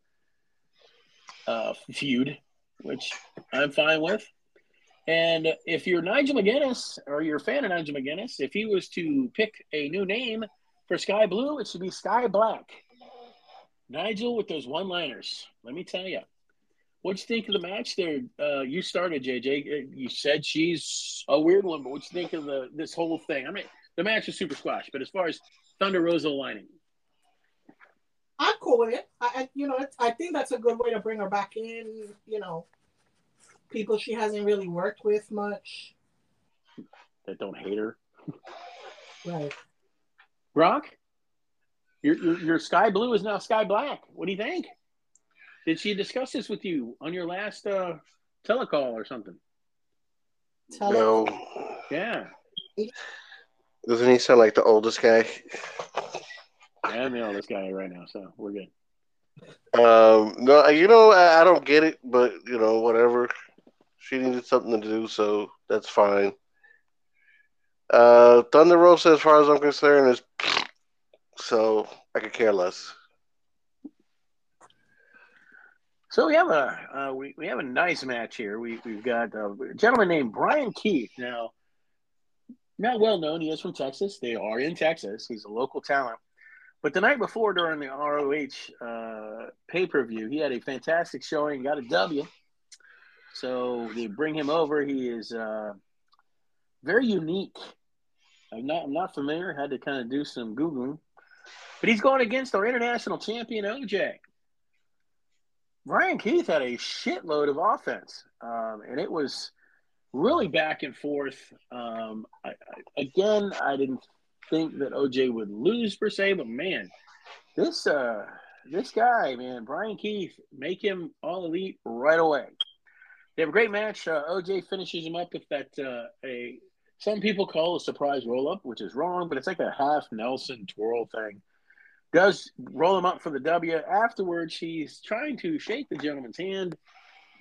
uh, feud, which I'm fine with. And if you're Nigel McGuinness or you're a fan of Nigel McGuinness, if he was to pick a new name for Skye Blue, it should be Sky Black. Nigel with those one liners. Let me tell you. What'd you think of the match there? Uh, you started, JJ. You said she's a weird one, but what'd you think of the this whole thing? I mean, the match is super squash, but as far as Thunder Rosa aligning, I'm cool with it. I, I you know, I think that's a good way to bring her back in. You know, people she hasn't really worked with much. That don't hate her. Right. Brock, your, your your sky blue is now sky black. What do you think? Did she discuss this with you on your last uh, telecall or something? Tele- no. Yeah. Doesn't he sound like the oldest guy? Yeah, I'm the oldest guy right now, so we're good. Um, no, you know, I, I don't get it, but you know, whatever. She needed something to do, so that's fine. Uh, Thunder Rosa, as far as I'm concerned, is so I could care less. So we have a uh, we, we have a nice match here. We we've got a gentleman named Bryan Keith. Now, not well known. He is from Texas. They are in Texas. He's a local talent. But the night before, during the ROH uh, pay per view, he had a fantastic showing. Got a W. So they bring him over. He is uh, very unique. I'm not I'm not familiar. Had to kind of do some googling. But he's going against our international champion OJ. Bryan Keith had a shitload of offense, um, and it was really back and forth. Um, I, I, again, I didn't think that OJ would lose per se, but man, this uh, this guy, man, Bryan Keith, make him all elite right away. They have a great match. Uh, OJ finishes him up with that uh, a some people call a surprise roll up, which is wrong, but it's like a half Nelson twirl thing does roll him up for the W. Afterwards, he's trying to shake the gentleman's hand,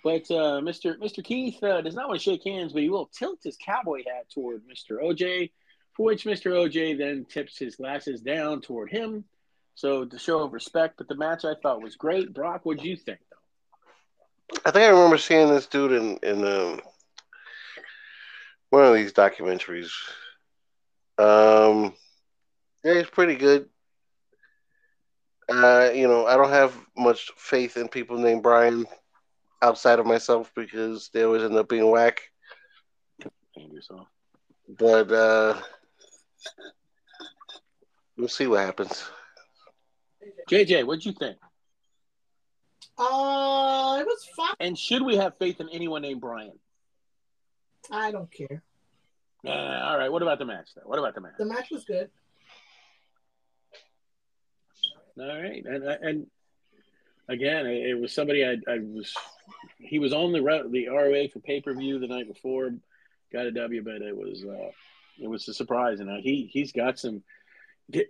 but uh, Mr. Mr. Keith uh, does not want to shake hands, but he will tilt his cowboy hat toward Mr. OJ, for which Mr. OJ then tips his glasses down toward him. So to show of respect, but the match I thought was great. Brock, what do you think? I think I remember seeing this dude in in um, one of these documentaries. Um, yeah, he's pretty good. Uh, you know, I don't have much faith in people named Brian outside of myself because they always end up being whack. yourself. But uh, we'll see what happens. JJ, what'd you think? Uh, it was fun. And should we have faith in anyone named Brian? I don't care. Uh, all right. What about the match, though? What about the match? The match was good. All right, and and again, it was somebody I, I was. He was on the the ROH for pay per view the night before, got a W, but it was uh, it was a surprise, and uh, he he's got some.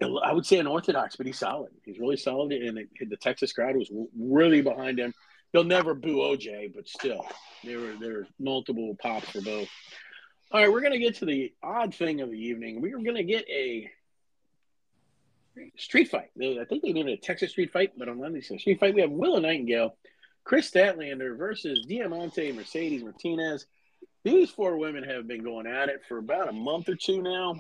I would say unorthodox, but he's solid. He's really solid, and it, the Texas crowd was really behind him. They'll never boo OJ, but still, there were there were multiple pops for both. All right, we're gonna get to the odd thing of the evening. We are gonna get a street fight. I think they named it a Texas street fight, but on Monday, so street fight. We have Willow Nightingale, Kris Statlander versus Diamante Mercedes Martinez. These four women have been going at it for about a month or two now.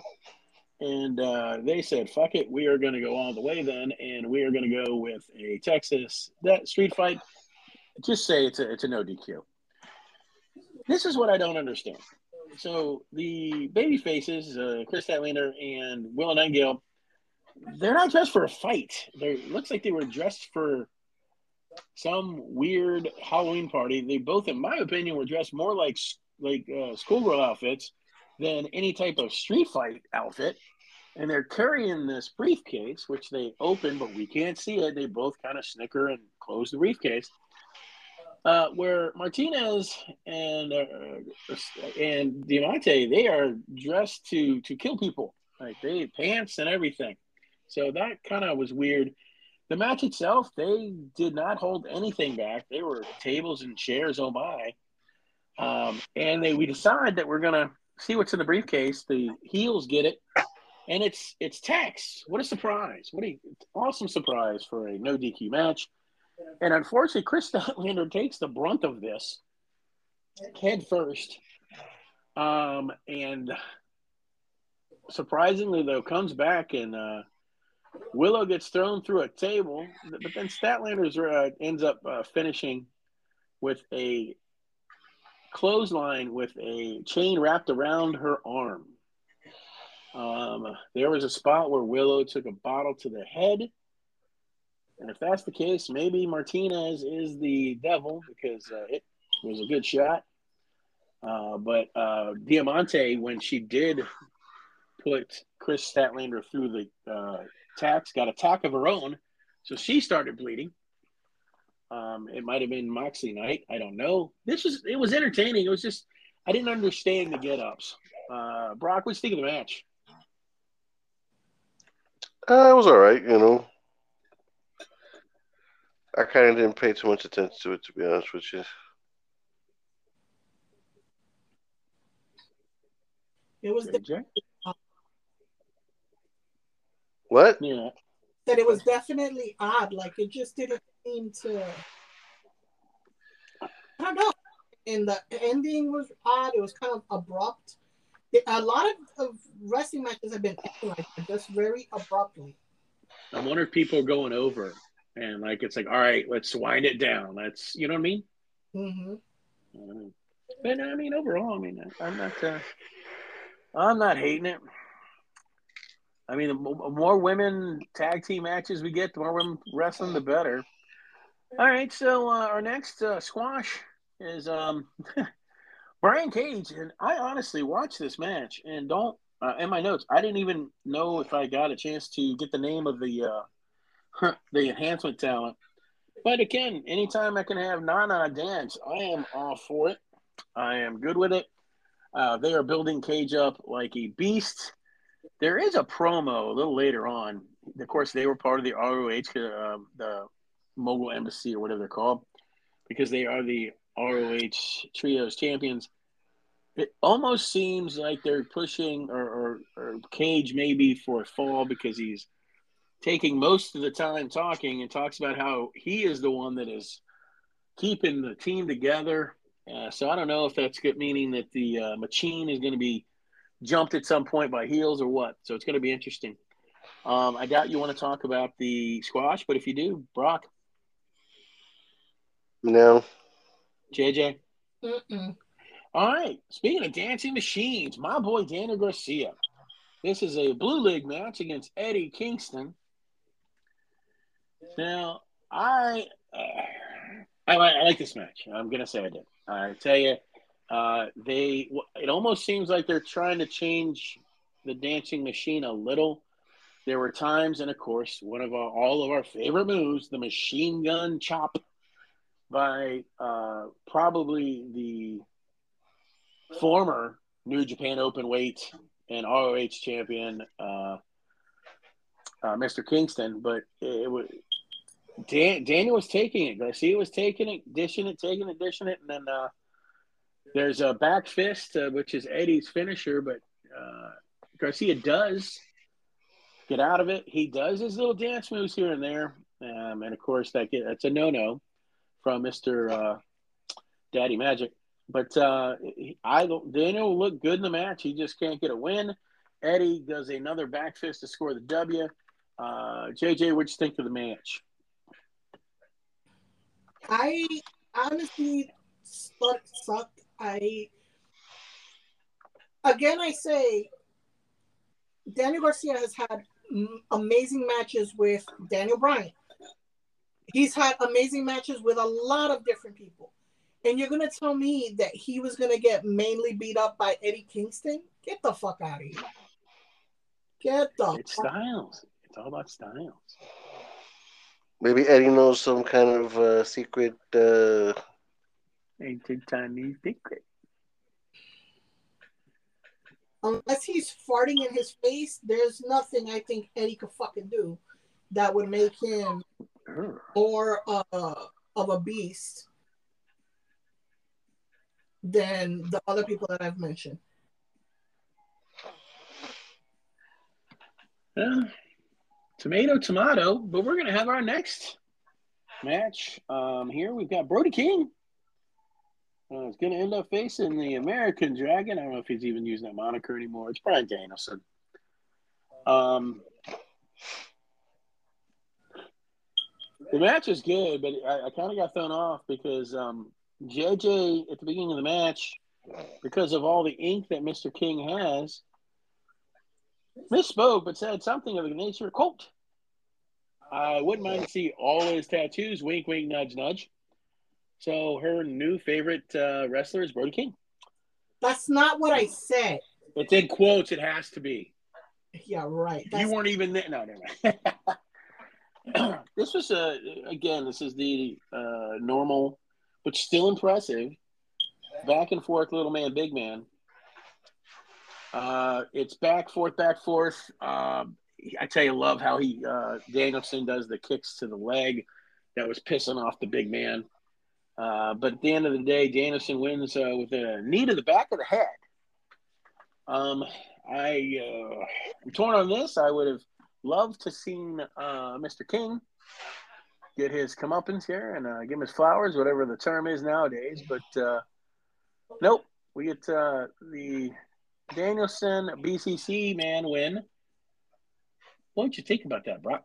And uh, they said, fuck it, we are going to go all the way then, and we are going to go with a Texas that street fight. Just say it's a, it's a no DQ. This is what I don't understand. so the baby faces, uh, Kris Statlander and Willow Nightingale, they're not dressed for a fight. They looks like they were dressed for some weird Halloween party. They both, in my opinion, were dressed more like like uh, schoolgirl outfits than any type of street fight outfit. And they're carrying this briefcase, which they open, but we can't see it. They both kind of snicker and close the briefcase. Uh, where Martinez and uh, and Diamante, they are dressed to to kill people, like they pants and everything. So that kind of was weird. The match itself, they did not hold anything back. They were tables and chairs, oh my. Um, and they we decide that we're gonna see what's in the briefcase. The heels get it, and it's it's Tex. What a surprise! What a awesome surprise for a no DQ match. And unfortunately, Kris Statlander takes the brunt of this head first. Um, and surprisingly, though, comes back and uh, Willow gets thrown through a table, but then Statlander's uh, ends up uh, finishing with a clothesline with a chain wrapped around her arm. Um, there was a spot where Willow took a bottle to the head and if that's the case, maybe Martinez is the devil because uh, it was a good shot. Uh, but uh, Diamante, when she did put Kris Statlander through the uh, tacks, got a tack of her own, so she started bleeding. Um, it might have been Moxie night. I don't know. This was it was entertaining. It was just I didn't understand the get ups. Uh, Brock, what's think of the match? Uh, it was all right, you know. I kind of didn't pay too much attention to it, to be honest with you. It was the, what? Yeah. That it was definitely odd. Like it just didn't seem to. I don't know. And the ending was odd. It was kind of abrupt. A lot of, of wrestling matches have been like just very abruptly. I wonder if people are going over and like it's like all right let's wind it down. Let's you know what i mean? Mm-hmm. but i mean overall i mean i'm not uh, i'm not hating it. I mean the more women tag team matches we get the more women wrestling the better. All right so uh, our next uh, squash is um brian cage and i honestly watched this match and don't uh, in my notes i didn't even know if i got a chance to get the name of the uh, the enhancement talent. But again, anytime I can have Nana dance, I am all for it. I am good with it. Uh, they are building Cage up like a beast. There is a promo a little later on. Of course, they were part of the ROH, uh, the Mogul Embassy or whatever they're called, because they are the ROH Trios champions. It almost seems like they're pushing or, or, or Cage maybe for a fall because he's taking most of the time talking and talks about how he is the one that is keeping the team together. Uh, so I don't know if that's good, meaning that the uh, machine is going to be jumped at some point by heels or what. So it's going to be interesting. Um, I doubt you want to talk about the squash, but if you do, Brock. No. JJ. Mm-mm. All right. Speaking of dancing machines, my boy Daniel Garcia. This is a blue league match against Eddie Kingston. Now, I, uh, I, I like this match. I'm gonna say I did. I tell you, uh, they. It almost seems like they're trying to change the dancing machine a little. There were times, and of course, one of our, all of our favorite moves, the machine gun chop, by uh, probably the former New Japan Open Weight and ROH champion, uh, uh, Mr. Kingston. But it, it was Dan, Daniel was taking it. Garcia was taking it, dishing it, taking it, dishing it, and then uh, there's a back fist, uh, which is Eddie's finisher, but uh, Garcia does get out of it. He does his little dance moves here and there, um, and of course that get, that's a no-no from Mister uh, Daddy Magic. But uh, I Daniel looked good in the match. He just can't get a win. Eddie does another back fist to score the W. Uh, JJ, what you think of the match? I honestly thought sucked. I again, I say Daniel Garcia has had amazing matches with Daniel Bryan. He's had amazing matches with a lot of different people. And you're gonna tell me that he was gonna get mainly beat up by Eddie Kingston? Get the fuck out of here. Get the It's styles. It's all about styles. Maybe Eddie knows some kind of uh, secret. Uh... Ancient Chinese secret. Unless he's farting in his face, there's nothing I think Eddie could fucking do that would make him more uh, of a beast than the other people that I've mentioned. Uh, tomato, tomato. But we're gonna have our next match. Um, here we've got Brody King. Uh, he's gonna end up facing the American Dragon. I don't know if he's even using that moniker anymore. It's Bryan Danielson. Um, the match is good, but I, I kind of got thrown off because um, JJ at the beginning of the match, because of all the ink that Mr. King has, misspoke but said something of the nature of Colt. I wouldn't mind to see all his tattoos. Wink, wink, nudge, nudge. So her new favorite uh, wrestler is Brody King. That's not what I said. It's in quotes. It has to be. Yeah, right. That's... You weren't even there. No, never mind. this was a again. This is the uh, normal, but still impressive. Back and forth, little man, big man. Uh, it's back, forth, back, forth. Um, I tell you, love how he uh, Danielson does the kicks to the leg. That was pissing off the big man. Uh, but at the end of the day, Danielson wins uh, with a knee to the back of the head. Um, I uh, I'm torn on this. I would have loved to seen uh, Mr. King get his comeuppance here and uh, give him his flowers, whatever the term is nowadays. But uh, nope, we get uh, the Danielson BCC man win. What don't you think about that, Brock?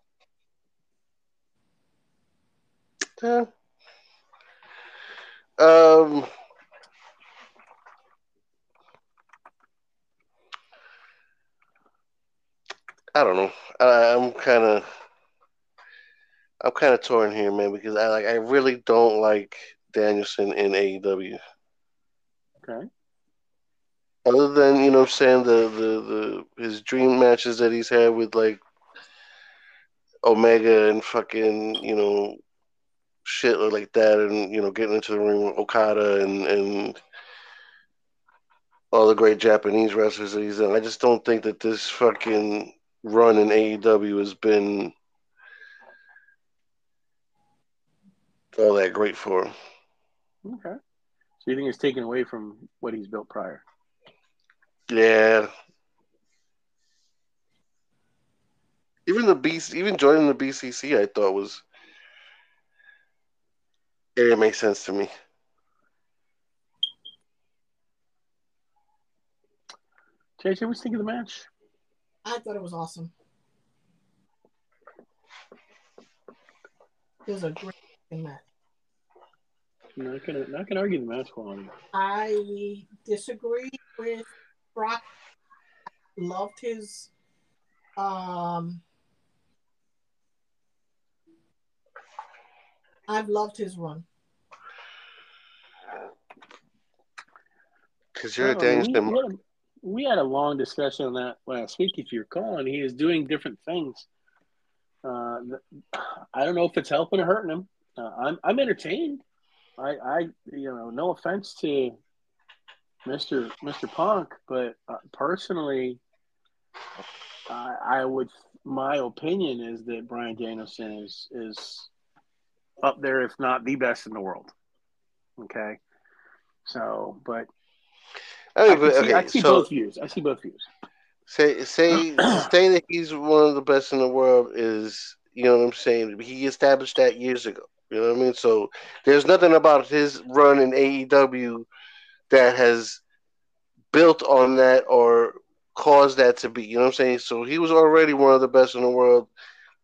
Yeah. Um. I don't know. I, I'm kind of, I'm kind of torn here, man, because I like, I really don't like Danielson in AEW. Okay. Other than you know, what I'm saying the the the his dream matches that he's had with like Omega and fucking you know shit like that, and you know getting into the ring with Okada and and all the great Japanese wrestlers that he's in. I just don't think that this fucking run in AEW has been all that great for him. Okay. So you think it's taken away from what he's built prior? Yeah. Even the BC, even joining the BCC, I thought was it didn't make sense to me. JJ, what you think of the match? I thought it was awesome. It was a great match. Not gonna not gonna argue the match quality. I disagree with Brock. Loved his um I've loved his run. Because you're Oh, a Danish we, we, had a, long discussion on that last week, if you recall, and he is doing different things. Uh, I don't know if it's helping or hurting him. Uh, I'm I'm entertained. I, I you know no offense to Mister Mister Punk, but uh, personally, I, I would my opinion is that Brian Danielson is is up there, if not the best in the world. Okay, so but I I, but, see, okay, I see so both views. I see both views. say say saying that he's one of the best in the world is you know what I'm saying. He established that years ago. You know what I mean? So there's nothing about his run in AEW that has built on that or caused that to be. You know what I'm saying? So he was already one of the best in the world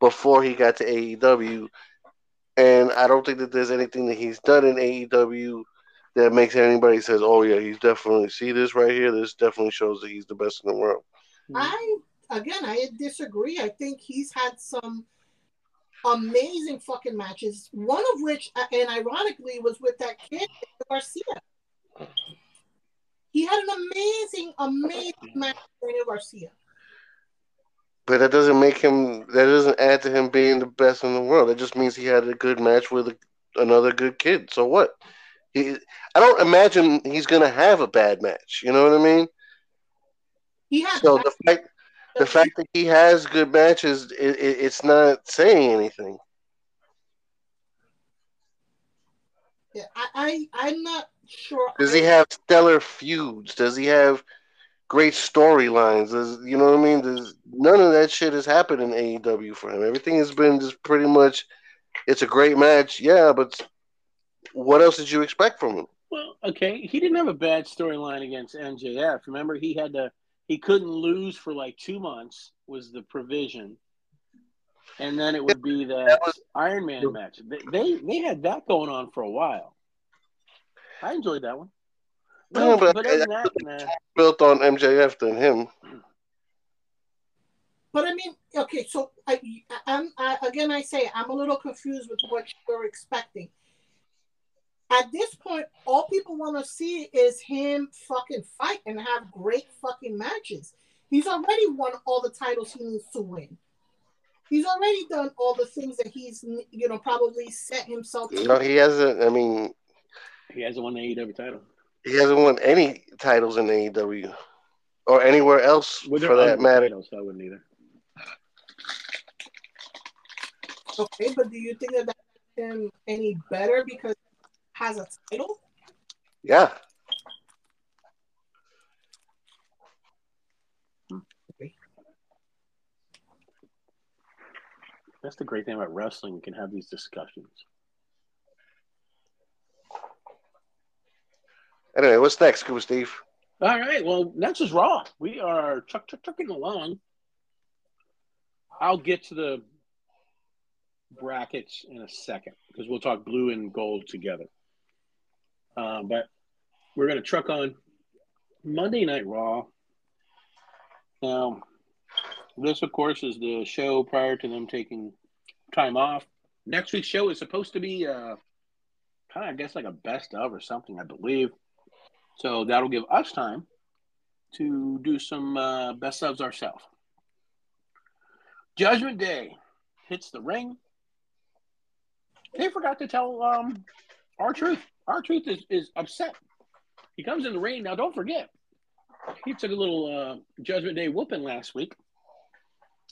before he got to AEW. And I don't think that there's anything that he's done in AEW that makes anybody says, "Oh yeah, he's definitely see this right here. This definitely shows that he's the best in the world." I again, I disagree. I think he's had some amazing fucking matches. One of which, uh, and ironically, was with that kid Garcia. He had an amazing, amazing match with Daniel Garcia. But that doesn't make him. That doesn't add to him being the best in the world. It just means he had a good match with a, another good kid. So what? He, I don't imagine he's gonna have a bad match. You know what I mean? He had So the fact, the fact that he has good matches, it, it, it's not saying anything. Yeah, I, I I'm not sure. Does he have stellar feuds? Does he have great storylines? Does you know what I mean? Does none of that shit has happened in AEW for him? Everything has been just pretty much. It's a great match, yeah, but what else did you expect from him? Well, okay, he didn't have a bad storyline against MJF. Remember, he had to he couldn't lose for like two months was the provision, and then it would be that, That was- Iron Man match. They, they they had that going on for a while. I enjoyed that one. No, No, but but, other than that, nah. Built on MJF than him. But I mean, okay, so I, I'm I, again. I say I'm a little confused with what you're expecting. At this point, all people want to see is him fucking fight and have great fucking matches. He's already won all the titles he needs to win. He's already done all the things that he's, you know, probably set himself to. No, he hasn't. I mean, he hasn't won the AEW title. he hasn't won any titles in AEW or anywhere else Well, for that matter. titles, so I wouldn't either. Okay, but do you think that that makes him any better because he has a title? Yeah, That's the great thing about wrestling. We can have these discussions. Anyway, what's next, Scuba Steve? All right. Well, next is Raw. We are chuck, chuck, chucking along. I'll get to the brackets in a second because we'll talk blue and gold together. Um, but we're going to truck on Monday Night Raw. Now, this, of course, is the show prior to them taking time off. Next week's show is supposed to be uh, kind of, I guess, like a best of or something, I believe. So that'll give us time to do some uh, best ofs ourselves. Judgment Day hits the ring. They forgot to tell um, R-Truth. Our truth is, is upset. He comes in the rain. Now, don't forget, he took a little uh, Judgment Day whooping last week.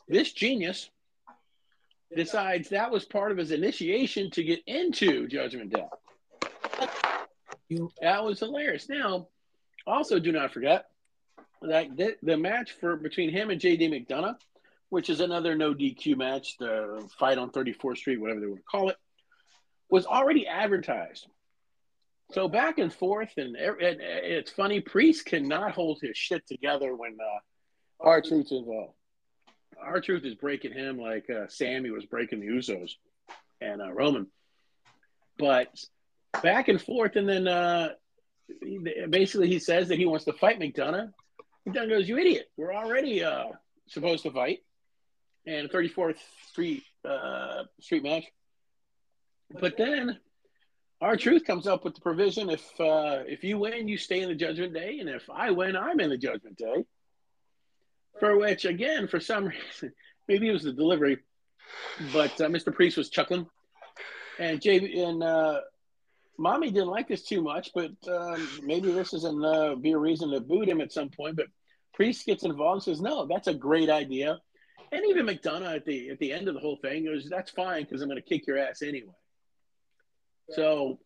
This genius decides that was part of his initiation to get into Judgment Day. That was hilarious. Now, also do not forget that the, the match for between him and JD McDonagh, which is another no DQ match, the fight on 34th Street, whatever they want to call it, was already advertised. So back and forth, and, and it's funny. Priest cannot hold his shit together when uh, R-Truth is involved. R-Truth is breaking him like uh, Sami was breaking the Usos and uh, Roman. But back and forth, and then uh, basically he says that he wants to fight McDonagh. McDonagh goes, "You idiot! We're already uh, supposed to fight." And 34th Street uh, Street match. But then R-Truth comes up with the provision: if uh, if you win, you stay in the Judgment Day, and if I win, I'm in the Judgment Day. For which, again, for some reason, maybe it was the delivery, but uh, Mr. Priest was chuckling, and Jay and uh, Mommy didn't like this too much, but um, maybe this isn't uh, be a reason to boot him at some point. But Priest gets involved and says, "No, that's a great idea." And even McDonagh at the at the end of the whole thing goes, "That's fine because I'm going to kick your ass anyway." So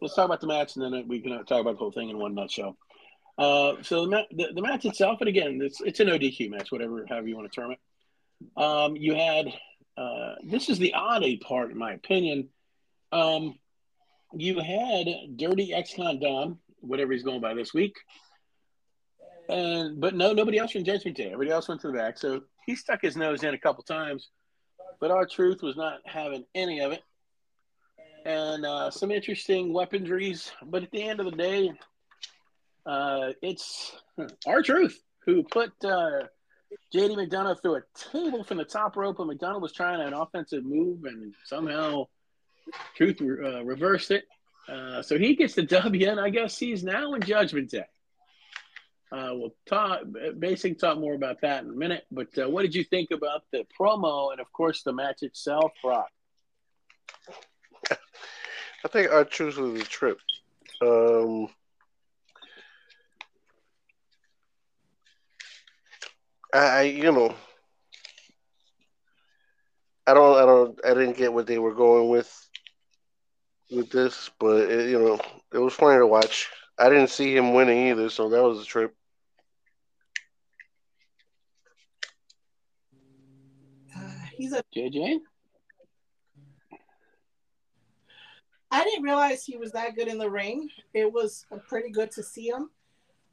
let's talk about the match, and then we can talk about the whole thing in one nutshell. Uh, so the, the, the match itself, and again, it's it's an ODQ match, whatever however you want to term it. Um, you had uh, this is the oddity part, in my opinion. Um, you had Dirty Ex-Con Dom, whatever he's going by this week, and but no, nobody else from Judgment Day. Everybody else went to the back, so he stuck his nose in a couple times, but R-Truth was not having any of it. and uh, some interesting weaponries. But at the end of the day, uh, it's R-Truth who put uh, JD McDonagh through a table from the top rope, and McDonagh was trying an offensive move, and somehow Truth uh, reversed it. Uh, so he gets the W, and I guess he's now in Judgment Day. Uh, we'll talk, basically talk more about that in a minute. But uh, what did you think about the promo and, of course, the match itself, Brock? I think R-Truth was a trip. Um, I, you know, I don't, I don't, I didn't get what they were going with with this, but it, you know, it was funny to watch. I didn't see him winning either, so that was a trip. Uh, he's a JJ. I didn't realize he was that good in the ring. It was pretty good to see him.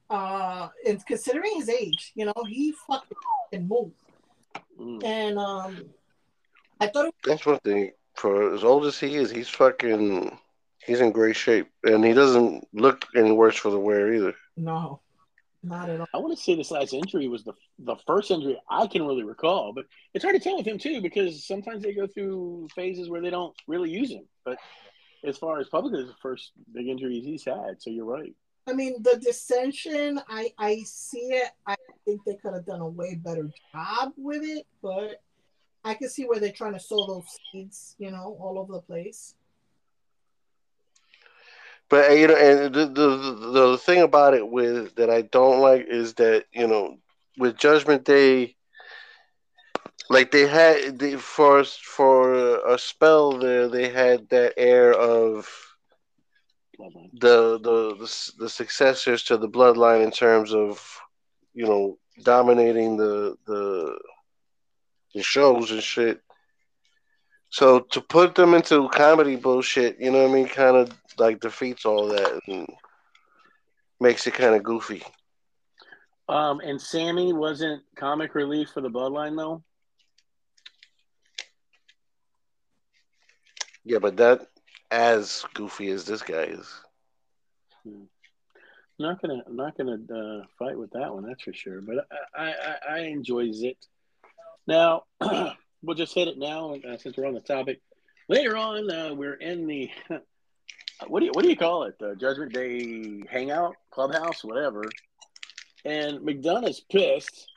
Uh, and considering his age, you know, he fucking can move. Mm. And um, I thought it- that's one thing. For as old as he is, he's fucking. He's in great shape, and he doesn't look any worse for the wear either. No, not at all. I want to say this last injury was the the first injury I can really recall, but it's hard to tell with him too because sometimes they go through phases where they don't really use him. But as far as publicly, the first big injuries he's had. So you're right. I mean, the dissension, I I see it. I think they could have done a way better job with it, but I can see where they're trying to sow those seeds, you know, all over the place. But you know, and the, the the thing about it with that I don't like is that you know, with Judgment Day, like they had the for for a spell there, they had that air of the, the the the successors to the bloodline in terms of you know dominating the the the shows and shit. So to put them into comedy bullshit, you know what I mean, kind of like defeats all that and makes it kind of goofy. Um, and Sami wasn't comic relief for the bloodline though. Yeah, but that as goofy as this guy is. Hmm. I'm not gonna, I'm not gonna uh, fight with that one. That's for sure. But I, I, I enjoys it. Now we'll just hit it now uh, since we're on the topic. Later on, uh, we're in the what do you what do you call it? The Judgment Day hangout, clubhouse, whatever. And McDonagh's pissed.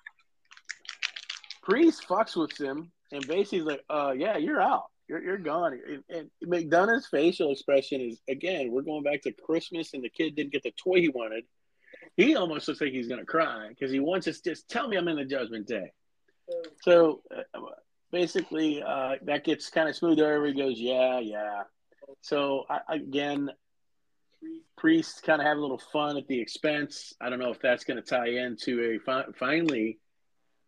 Priest fucks with him and basically like, uh, yeah, you're out. You're, you're gone. And, and McDonagh's facial expression is again, we're going back to Christmas, and the kid didn't get the toy he wanted. He almost looks like he's to cry because he wants us just tell me I'm in the judgment day. So uh, basically, uh, that gets kind of smooth over. He goes, yeah, yeah. So I, again, priests kind of have a little fun at the expense. I don't know if that's going to tie into a fi- finally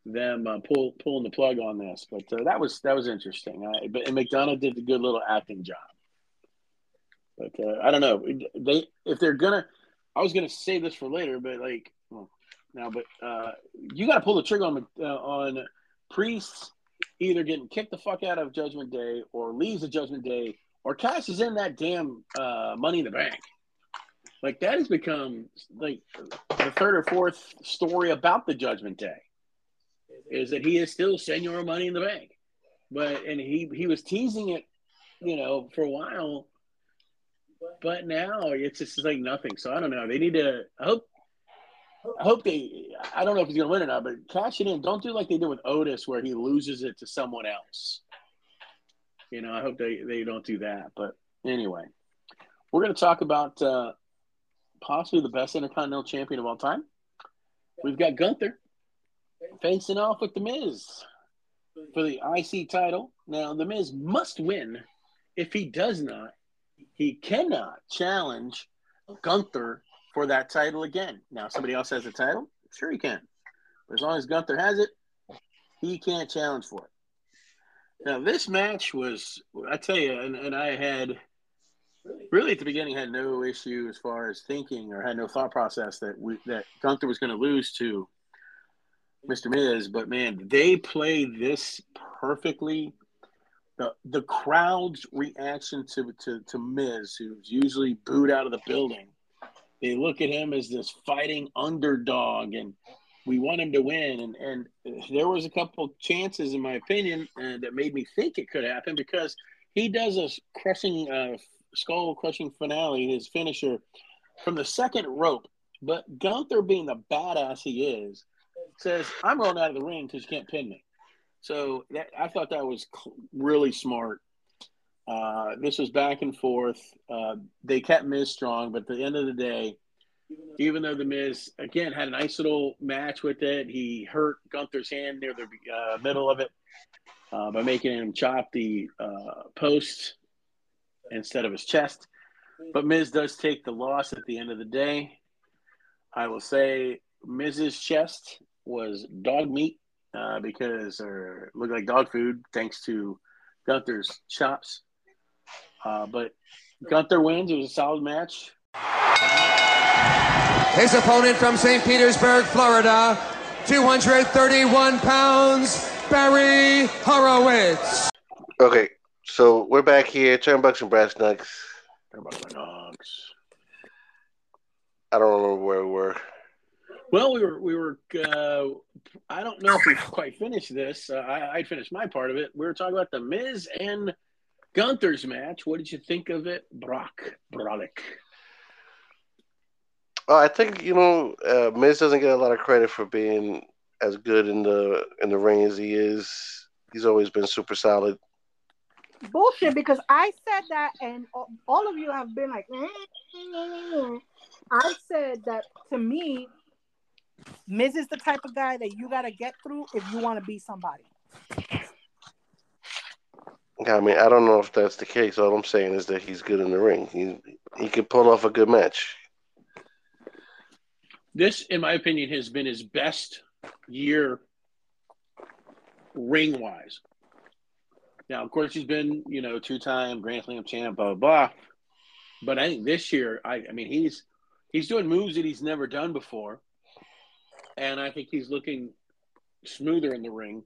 them uh, pull pulling the plug on this. But uh, that was that was interesting. I, but and McDonagh did a good little acting job. But uh, I don't know they if they're gonna. I was gonna save this for later, but like well, now, but uh, you got to pull the trigger on uh, on priests either getting kicked the fuck out of Judgment Day or leaves the Judgment Day or cashes in that damn uh, Money in the Bank. Like that has become like the third or fourth story about the Judgment Day is that he is still Senor Money in the Bank. But and he he was teasing it, you know, for a while. But now it's just like nothing. So I don't know. They need to. I hope. I hope they. I don't know if he's gonna win or not, but cash it in. Don't do like they did with Otis, where he loses it to someone else. You know, I hope they they don't do that. But anyway, we're gonna talk about uh, possibly the best Intercontinental Champion of all time. We've got Gunther facing off with The Miz for the IC title. Now, The Miz must win. If he does not, he cannot challenge Gunther for that title again. Now, somebody else has the title? Sure, he can. But as long as Gunther has it, he can't challenge for it. Now, this match was, I tell you, and, and I had really at the beginning had no issue as far as thinking or had no thought process that we, that Gunther was going to lose to Mr. Miz, but man, they played this perfectly the the crowd's reaction to to to Miz, who's usually booed out of the building. They look at him as this fighting underdog, and we want him to win. And and there was a couple chances, in my opinion, uh, that made me think it could happen because he does a crushing, uh, skull crushing finale, his finisher, from the second rope. But Gunther, being the badass he is, says, "I'm rolling out of the ring because you can't pin me." So that, I thought that was really smart. Uh, this was back and forth. Uh, they kept Miz strong, but at the end of the day, even though the Miz again had a nice little match with it, he hurt Gunther's hand near the uh, middle of it uh, by making him chop the uh, post instead of his chest. But Miz does take the loss at the end of the day. I will say Miz's chest was dog meat uh, because or looked like dog food thanks to Gunther's chops. Uh, but Gunther wins. It was a solid match. His opponent from St. Petersburg, Florida, 231 pounds, Barry Horowitz. Okay, so we're back here, Turn Bucks and Brass Knux. Turnbucks and Knux. I don't remember where we were. Well, we were we were. Uh, I don't know if we quite finished this. Uh, I, I finished my part of it. We were talking about the Miz and Gunther's match. What did you think of it, Brock Brolick? Oh, uh, I think you know uh, Miz doesn't get a lot of credit for being as good in the in the ring as he is. He's always been super solid. Bullshit, because I said that, and all of you have been like, mm, mm, mm, I said that to me, Miz is the type of guy that you got to get through if you want to be somebody. I mean, I don't know if that's the case. All I'm saying is that he's good in the ring. He he can pull off a good match. This, in my opinion, has been his best year ring wise. Now, of course, he's been, you know, two time Grand Slam champ, blah, blah, blah. But I think this year, I, I mean, he's he's doing moves that he's never done before. And I think he's looking smoother in the ring.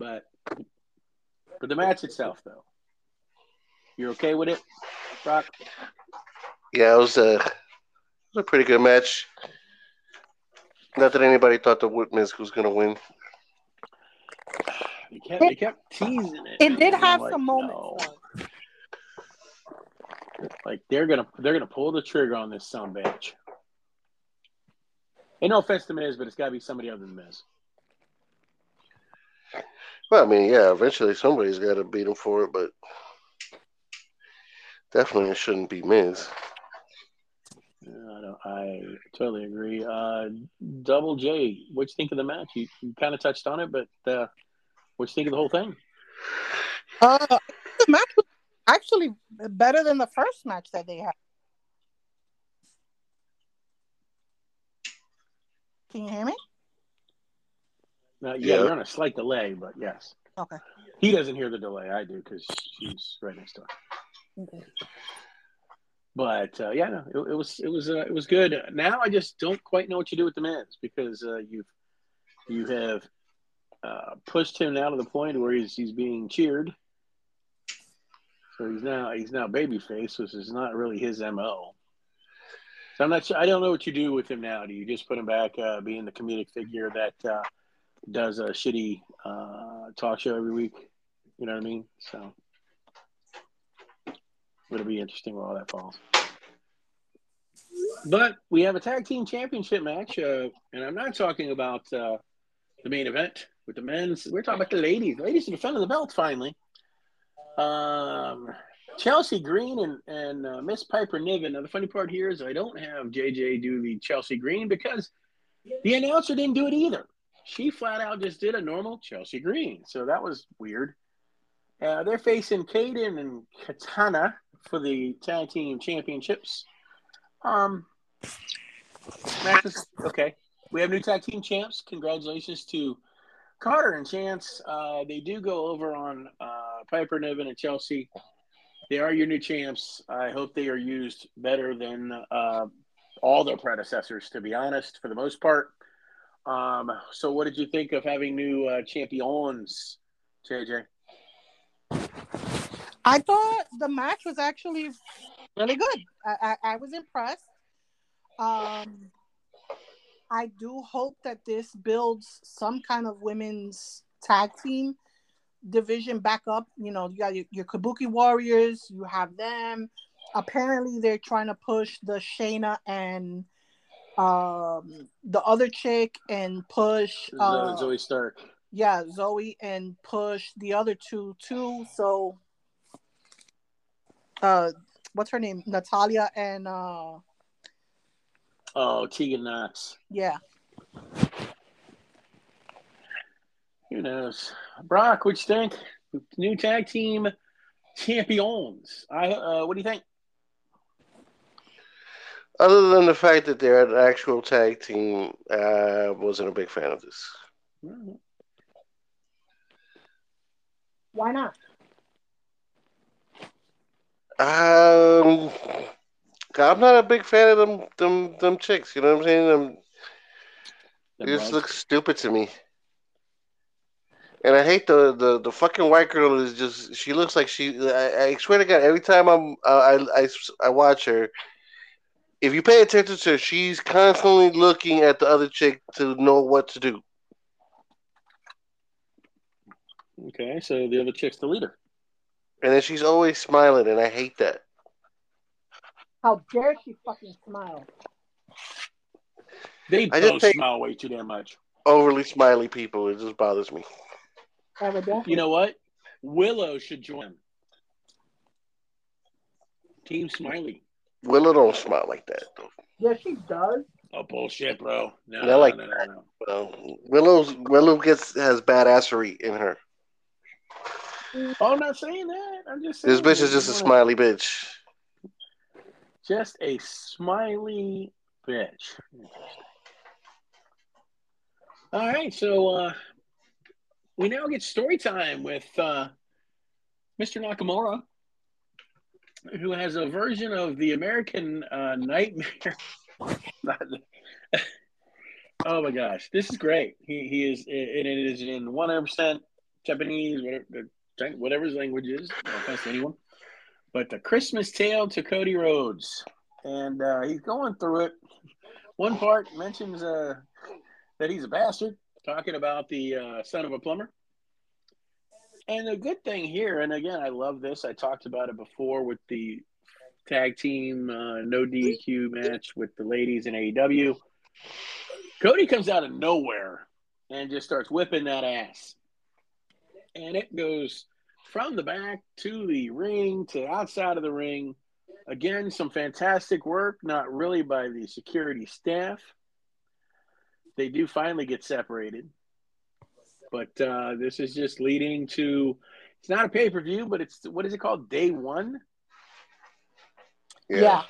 But for the match itself, though, you're okay with it, Brock? Yeah, it was a, it was a pretty good match. Not that anybody thought the Miz was going to win. They kept, they kept teasing it. It did have like, some moments. No. Like they're gonna they're gonna pull the trigger on this son bitch. Ain't no offense to Miz, but it's got to be somebody other than Miz. Well, I mean, yeah, eventually somebody's got to beat him for it, but definitely it shouldn't be Miz. I, don't, I totally agree. Uh, Double J, what you think of the match? You, you kind of touched on it, but uh, what you think of the whole thing? Uh, the match was actually better than the first match that they had. Can you hear me? Uh, yeah, yeah, you're on a slight delay, but yes. Okay. He doesn't hear the delay. I do because she's right next door. Okay. But uh, yeah, no, it, it, was it was uh, it was good. Now I just don't quite know what to do with the Miz because uh, you've you have uh, pushed him now to the point where he's he's being cheered. So he's now he's now babyface, which is not really his mo. So I'm not sure. I don't know what you do with him now. Do you just put him back uh, being the comedic figure that uh, does a shitty uh, talk show every week? You know what I mean? So it'll be interesting where all that falls. But we have a tag team championship match, uh, and I'm not talking about uh, the main event with the men's. We're talking about the ladies. The ladies are defending the belt finally. Um, Chelsea Green and, and uh, Miss Piper Niven. Now, the funny part here is I don't have JJ do the Chelsea Green because the announcer didn't do it either. She flat out just did a normal Chelsea Green. So that was weird. Uh, they're facing Kayden and Katana for the tag team championships. Um, okay. We have new tag team champs. Congratulations to Carter and Chance. Uh, they do go over on uh, Piper Niven and Chelsea they are your new champs. I hope they are used better than uh, all their predecessors, to be honest, for the most part. Um, so, what did you think of having new uh, champions JJ? I thought the match was actually really good. I, I, I was impressed. Um, I do hope that this builds some kind of women's tag team division back up. You know, you got your, your Kabuki Warriors, you have them. Apparently, they're trying to push the Shayna and um the other chick and push uh, Zoey Stark. yeah Zoey and push the other two too. So, uh, what's her name? Natalya and uh, Oh, Tegan Knox. yeah. Who knows? Brock, what you think? New tag team champions. I uh, what do you think? Other than the fact that they're an actual tag team, I wasn't a big fan of this. Why not? Um, I'm not a big fan of them, them, them chicks. You know what I'm saying? Them, The It just look stupid to me. And I hate the, the, the fucking white girl is just she looks like she I, I swear to God every time I'm uh, I, I I watch her if you pay attention to her she's constantly looking at the other chick to know what to do. Okay, so the other chick's the leader. And then she's always smiling and I hate that. How dare she fucking smile? They I both smile way too damn much. Overly smiley people it just bothers me. You know what? Willow should join. Team Smiley. Willow don't smile like that though. Yeah, she does. Oh bullshit, bro. No, I like no, no, no, no. Well, Willow's Willow gets has badassery in her. Oh, I'm not saying that. I'm just saying This bitch is just a smiley bitch. Just a smiley bitch. All right, so uh, we now get story time with uh, Mr. Nakamura, who has a version of the American uh, Nightmare. oh my gosh, this is great. He he is, and it is in one hundred percent Japanese, whatever whatever his language is. No offense to anyone but the Christmas Tale to Cody Rhodes, and uh, he's going through it. One part mentions uh, that he's a bastard, talking about the uh, son of a plumber. And the good thing here, and again, I love this. I talked about it before with the tag team uh, no DQ match with the ladies in AEW. Cody comes out of nowhere and just starts whipping that ass, and it goes from the back to the ring to outside of the ring. Again, some fantastic work, not really by the security staff. They do finally get separated. But uh, this is just leading to it's not a pay per view, but it's what is it called? Day one? Yeah.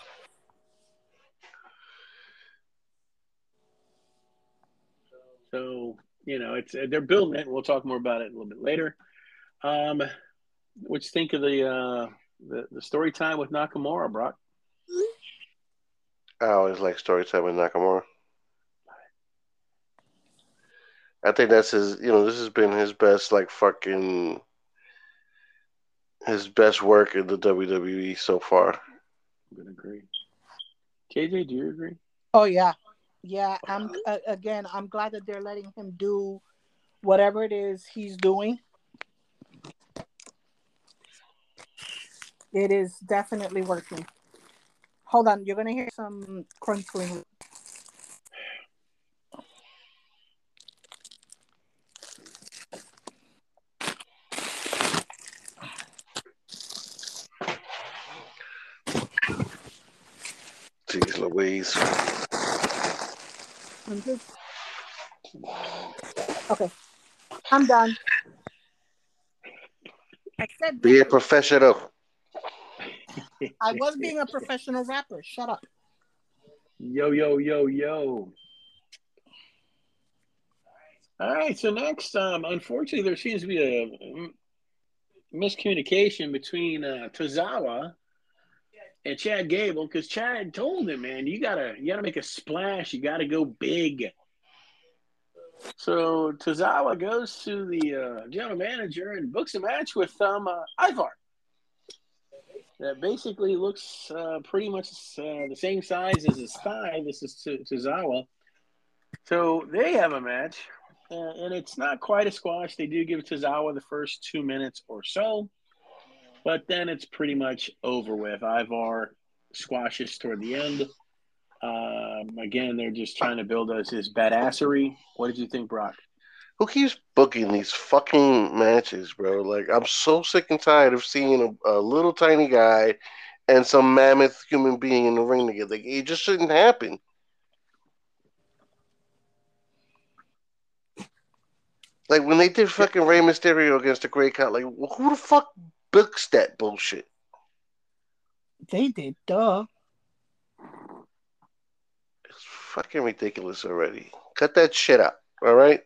So, you know, it's they're building it. We'll talk more about it a little bit later. Um, what you think of the uh, the, the story time with Nakamura, Brock? I always like story time with Nakamura. I think that's his. You know, this has been his best, like fucking, his best work in the WWE so far. I'm gonna agree. KJ, do you agree? Oh yeah, yeah. I'm uh, again. I'm glad that they're letting him do whatever it is he's doing. It is definitely working. Hold on, you're gonna hear some crinkling. Jeez Louise. Mhm. Okay, I'm done. I said Be a professional. I was being a professional rapper. Shut up. Yo, yo, yo, yo. All right, so next, um, unfortunately, there seems to be a mm, miscommunication between uh, Tozawa and Chad Gable because Chad told him, "Man, you gotta, you gotta make a splash. You gotta go big." So Tozawa goes to the uh, general manager and books a match with um, uh, Ivar. That basically looks uh, pretty much uh, the same size as his thigh. This is to Tozawa. So they have a match, uh, and it's not quite a squash. They do give Tozawa the first two minutes or so, but then it's pretty much over with. Ivar squashes toward the end. Um, again, they're just trying to build us his badassery. What did you think, Brock? Who keeps booking these fucking matches, bro? Like, I'm so sick and tired of seeing a, a little tiny guy and some mammoth human being in the ring together. Like, it just shouldn't happen. Like when they did fucking Rey Mysterio against the Great Khali, like who the fuck books that bullshit? They did, duh. It's fucking ridiculous already. Cut that shit out, all right?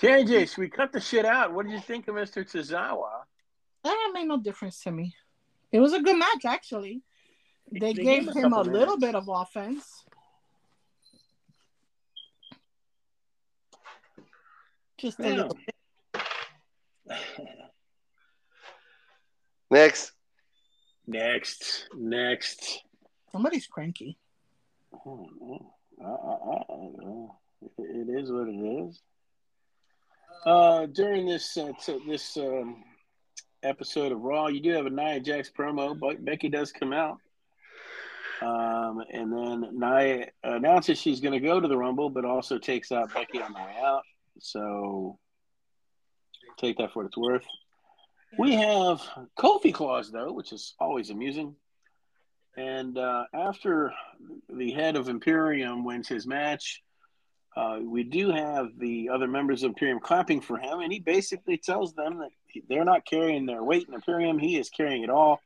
JJ, should we cut the shit out? What did you think of Mr. Tozawa? That made no difference to me. It was a good match, actually. They, They gave gave him a couple little bit of offense. Just a Yeah. little bit. Next. Next, next. Somebody's cranky. Uh, uh, uh, It is what it is. Uh, during this uh, t- this um, episode of Raw, you do have a Nia Jax promo, but Becky does come out, um, and then Nia announces she's going to go to the Rumble, but also takes out Becky on the way out. So take that for what it's worth. We have Kofi Claus though, which is always amusing. And uh, after the head of Imperium wins his match, uh, we do have the other members of Imperium clapping for him, and he basically tells them that they're not carrying their weight in Imperium; he is carrying it all,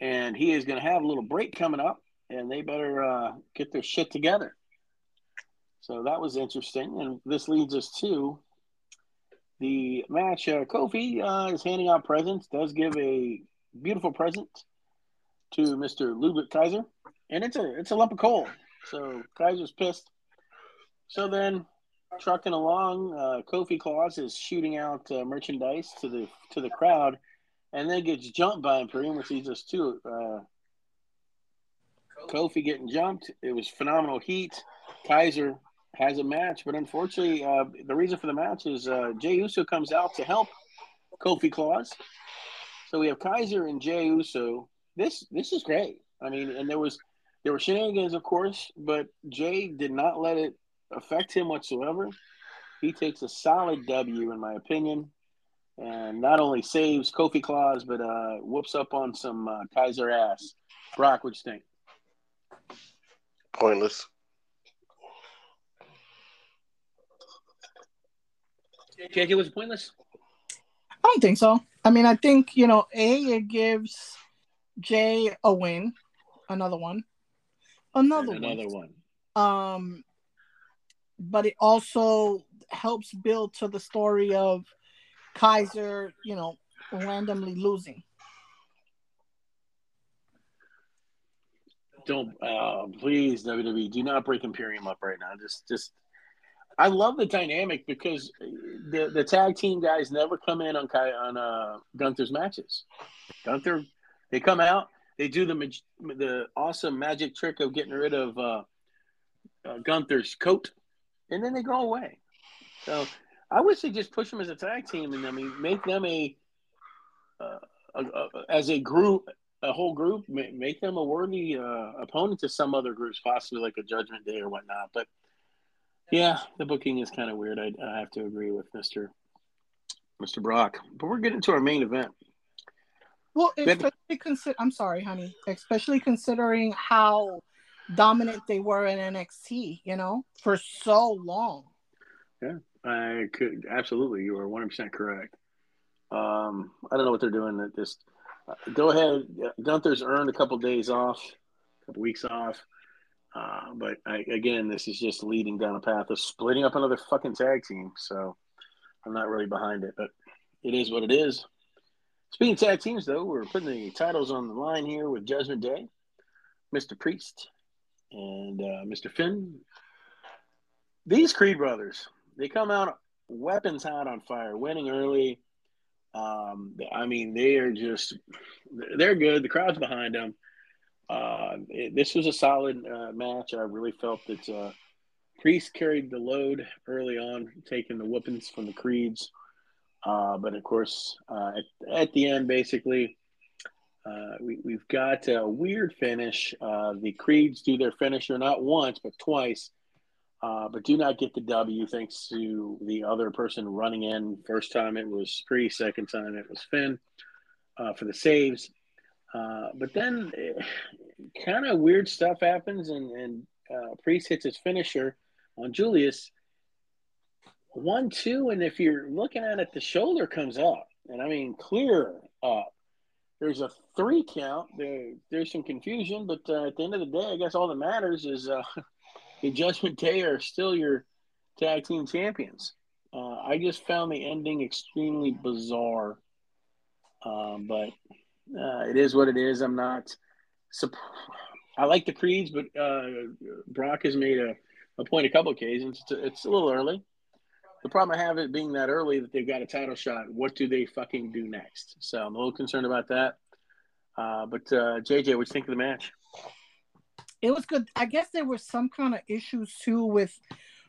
and he is going to have a little break coming up, and they better uh, get their shit together. So that was interesting, and this leads us to the match. Uh, Kofi uh, is handing out presents, does give a beautiful present to Mr. Ludwig Kaiser, and it's a it's a lump of coal. So Kaiser's pissed. So then, trucking along, uh, Kofi Claus is shooting out uh, merchandise to the to the crowd, and then gets jumped by Imperium, which leads us to uh, Kofi getting jumped. It was phenomenal heat. Kaiser has a match, but unfortunately, uh, the reason for the match is uh, Jey Uso comes out to help Kofi Claus. So we have Kaiser and Jey Uso. This this is great. I mean, and there was there were shenanigans, of course, but Jay did not let it affect him whatsoever. He takes a solid W, in my opinion, and not only saves Kofi Claus, but uh, whoops up on some uh, Kaiser ass. Brock, what you think? Pointless. JJ was pointless. I don't think so. I mean, I think you know, a it gives Jay a win, another one, another, And another one. one. Um, but it also helps build to the story of Kaiser, you know, randomly losing. Don't uh, please WWE do not break Imperium up right now. Just just I love the dynamic because the the tag team guys never come in on on uh, Gunther's matches. Gunther, they come out, they do the mag- the awesome magic trick of getting rid of uh, uh, Gunther's coat, and then they go away. So I wish they just push them as a tag team, and I mean make them a, uh, a, a as a group, a whole group, make them a worthy uh, opponent to some other groups, possibly like a Judgment Day or whatnot. But yeah, the booking is kind of weird. I, I have to agree with Mister Mister Brock. But we're getting to our main event. Well, especially consider. I'm sorry, honey. Especially considering how dominant they were in NXT, you know, for so long. Yeah, I could absolutely. You are one hundred percent correct. Um, I don't know what they're doing. That this. Uh, go ahead. Gunther's earned a couple days off, a couple weeks off. Uh, but I, again, this is just leading down a path of splitting up another fucking tag team. So I'm not really behind it, but it is what it is. Speaking of tag teams, though, we're putting the titles on the line here with Judgment Day, Mr. Priest, and uh, Mr. Finn these Creed brothers, they come out weapons hot on fire, winning early. Um, I mean, they are just they're good. The crowd's behind them. Uh, it, this was a solid uh, match. I really felt that uh, Priest carried the load early on, taking the whoopings from the Creeds. Uh, but of course, uh, at, at, the end, basically, we, we've got a weird finish. the Creeds do their finisher not once, but twice but do not get the W thanks to the other person running in. First time it was Priest, second time it was Finn for the saves. Uh, but then eh, kind of weird stuff happens, and, and uh, Priest hits his finisher on Julius. One, two, and if you're looking at it, the shoulder comes up, and I mean clear up. There's a three count. There, there's some confusion, but uh, at the end of the day, I guess all that matters is uh, the Judgment Day are still your tag team champions. Uh, I just found the ending extremely bizarre, um, but uh, it is what it is. I'm not. I like the creeds, but uh, Brock has made a, a point a couple occasions. It's a, it's a little early. The problem I have it being that early that they've got a title shot. What do they fucking do next? So I'm a little concerned about that. Uh, but uh, JJ, what you think of the match? it was good. I guess there were some kind of issues too with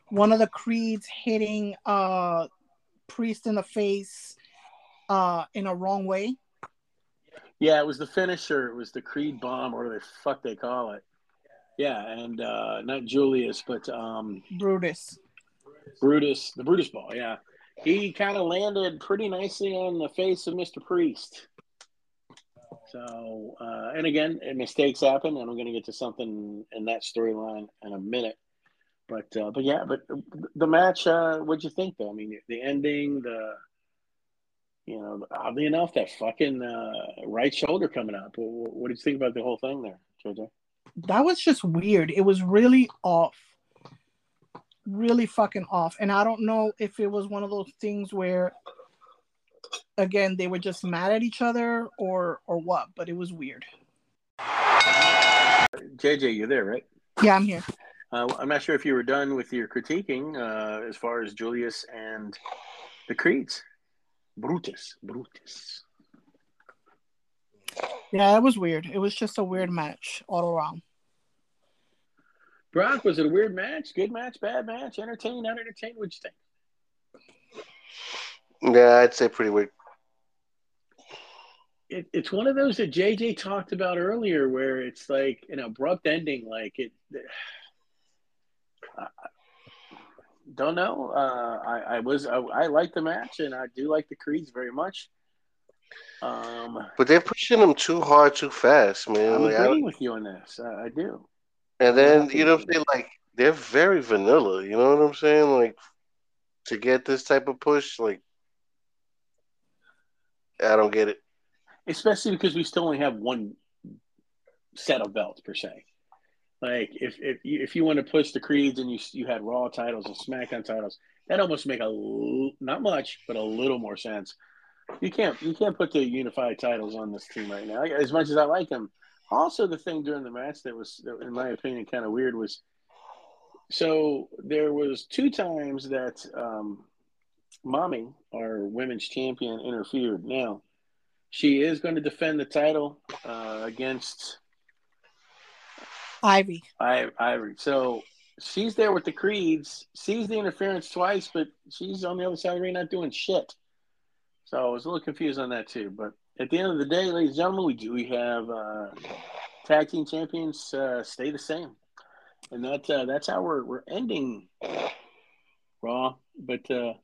one of the creeds hitting uh priest in the face uh in a wrong way. Yeah, it was the finisher. It was the Creed bomb, or whatever the fuck they call it. Yeah, and uh not Julius, but um Brutus. Brutus, the Brutus ball. Yeah, he kind of landed pretty nicely on the face of Mister Priest. So, uh, and again, mistakes happen, and I'm going to get to something in that storyline in a minute. But, uh, but yeah, but the match, uh, what'd you think though? I mean, the ending, the, you know, oddly enough, that fucking uh, right shoulder coming up. What, what did you think about the whole thing there, JJ? That was just weird. It was really off, really fucking off. And I don't know if it was one of those things where again they were just mad at each other or or what but it was weird jj you're there right yeah i'm here uh, i'm not sure if you were done with your critiquing uh, as far as julius and the creeds brutus brutus yeah it was weird. It was just a weird match all around. Brock was it a weird match? Good match bad match? Entertaining not entertaining what'd you think? Yeah, I'd say pretty weird. It, it's one of those that JJ talked about earlier, where it's like an abrupt ending. Like it, uh, don't know. Uh, I, I was I, I like the match, and I do like the Creeds very much. Um, but they're pushing them too hard, too fast, man. I'm like, agreeing with you on this. I, I do. And then you know, they like they're very vanilla. You know what I'm saying? Like to get this type of push, like I don't get it especially because we still only have one set of belts per se. Like if if you, if you want to push the creeds and you you had Raw titles and SmackDown titles, that almost make a not much, but a little more sense. You can't you can't put the unified titles on this team right now. As much as I like them, also the thing during the match that was, in my opinion, kind of weird was. So there was two times that um, Mami, our women's champion, interfered. Now she is going to defend the title uh, against Ivy. I. So she's there with the Creeds, sees the interference twice, but she's on the other side of the ring not doing shit. So I was a little confused on that too. But at the end of the day, ladies and gentlemen, we do we have uh, tag team champions uh, stay the same, and that uh, that's how we're we're ending Raw. But uh,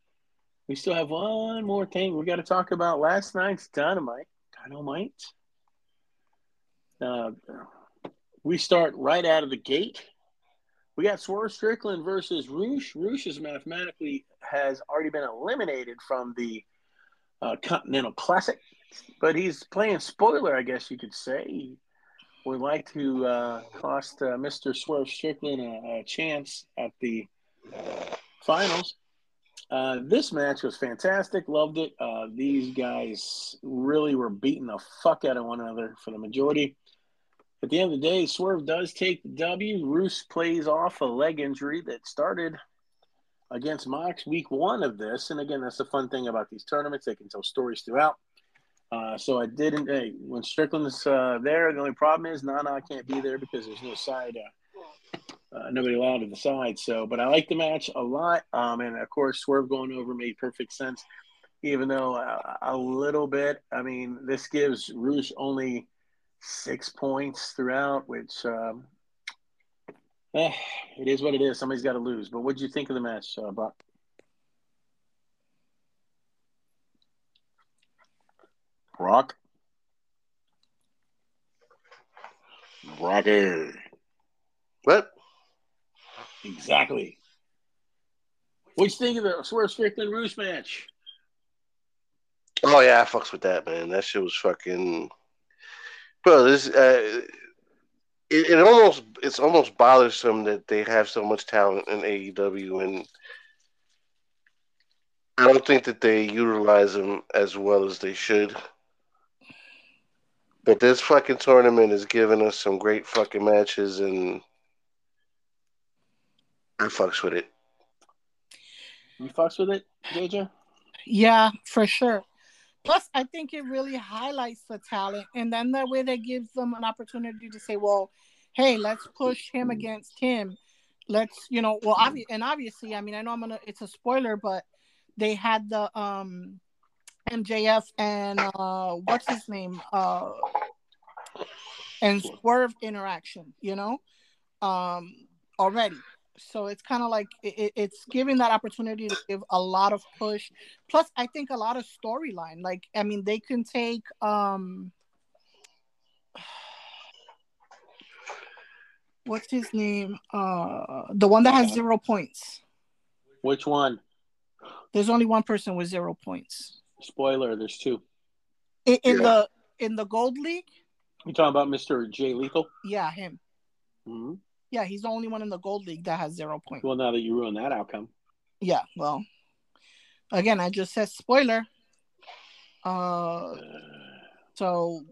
we still have one more thing we got to talk about last night's Dynamite. Dynamite. Uh, we start right out of the gate. We got Swerve Strickland versus Rush. Rush is mathematically has already been eliminated from the uh, Continental Classic, but he's playing spoiler, I guess you could say. Would like to uh, cost uh, Mr. Swerve Strickland a, a chance at the finals. Uh, this match was fantastic. Loved it. Uh, these guys really were beating the fuck out of one another for the majority. At the end of the day, Swerve does take the W. Rush plays off a leg injury that started against Mox week one of this. And again, that's the fun thing about these tournaments. They can tell stories throughout. Uh, so I didn't. Hey, when Strickland's uh, there, the only problem is Nana can't be there because there's no side, uh, uh, nobody allowed to the side. So, but I like the match a lot. Um, and of course, Swerve going over made perfect sense, even though uh, a little bit. I mean, this gives Rush only six points throughout, which um, eh, it is what it is. Somebody's got to lose. But what did you think of the match, uh, Brock? Brock. Brocky. What? Exactly. What you think of the Swerve Strickland Rush match? Oh yeah, I fucks with that man. That shit was fucking. Bro, this uh, it, it almost it's almost bothersome that they have so much talent in AEW, and I don't think that they utilize them as well as they should. But this fucking tournament is giving us some great fucking matches, and I fucks with it. You fucks with it, JJ? Yeah, for sure. Plus, I think it really highlights the talent, and then that way that gives them an opportunity to say, "Well, hey, let's push him against him. Let's, you know, well, obvi- and obviously, I mean, I know I'm gonna, it's a spoiler, but they had the um MJF and uh what's his name uh and Swerve interaction, you know, um already. So it's kind of like it, it's giving that opportunity to give a lot of push. Plus, I think a lot of storyline. Like, I mean, they can take um what's his name? Uh the one that has zero points. Which one? There's only one person with zero points. Spoiler, there's two. In, in Yeah. the in the gold league, You talking about Mr. Jay Lethal? yeah, him. Mm-hmm. Yeah, he's the only one in the gold league that has zero points. Well, now that you ruined that outcome. Yeah, well, again, I just said spoiler. Uh, so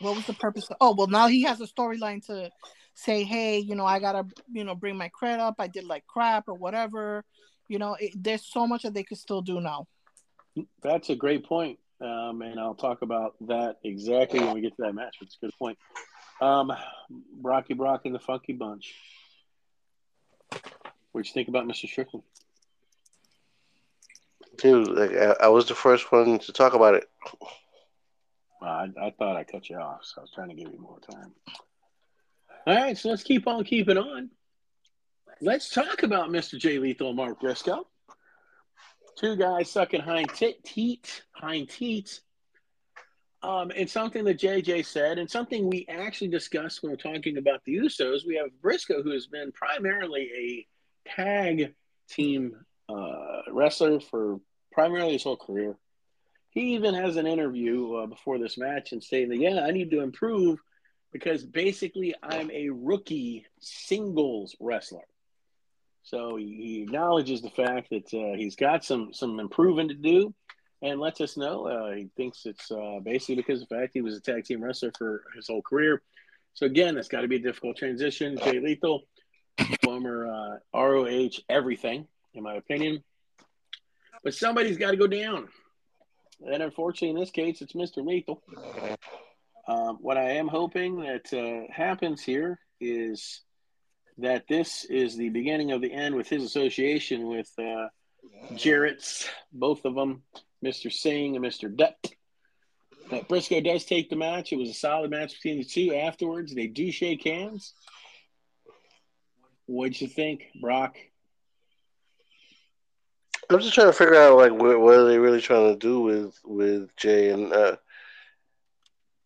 what was the purpose? Of, oh, well, now he has a storyline to say, hey, you know, I gotta, you know, bring my credit up. I did like crap or whatever. You know, it, there's so much that they could still do now. That's a great point. Um, and I'll talk about that exactly when we get to that match. It's a good point. Um, Brocky Brock and the Funky Bunch. What'd you think about Mr. Strickland? Dude, like I, I was the first one to talk about it. I, I thought I cut you off, so I was trying to give you more time. All right, so let's keep on keeping on. Let's talk about Mr. J Lethal and Mark Briscoe. Two guys sucking hind tit, teat, hind teats. Um, and something that JJ said, and something we actually discussed when we're talking about the Usos. We have Briscoe, who has been primarily a tag team uh, wrestler for primarily his whole career. He even has an interview uh, before this match and saying that, yeah, I need to improve because basically I'm a rookie singles wrestler. So he acknowledges the fact that uh, he's got some some improving to do, and lets us know uh, he thinks it's uh, basically because of the fact he was a tag team wrestler for his whole career. So again, that's got to be a difficult transition. Jay Lethal, former uh, ROH everything, in my opinion, but somebody's got to go down, and unfortunately, in this case, it's Mister Lethal. Um, what I am hoping that uh, happens here is that this is the beginning of the end with his association with uh, Jarrett's, both of them, Mr. Singh and Mr. Dutt. But Briscoe does take the match. It was a solid match between the two. Afterwards, they do shake hands. What'd you think, Brock? I'm just trying to figure out like what, what are they really trying to do with with Jay and uh,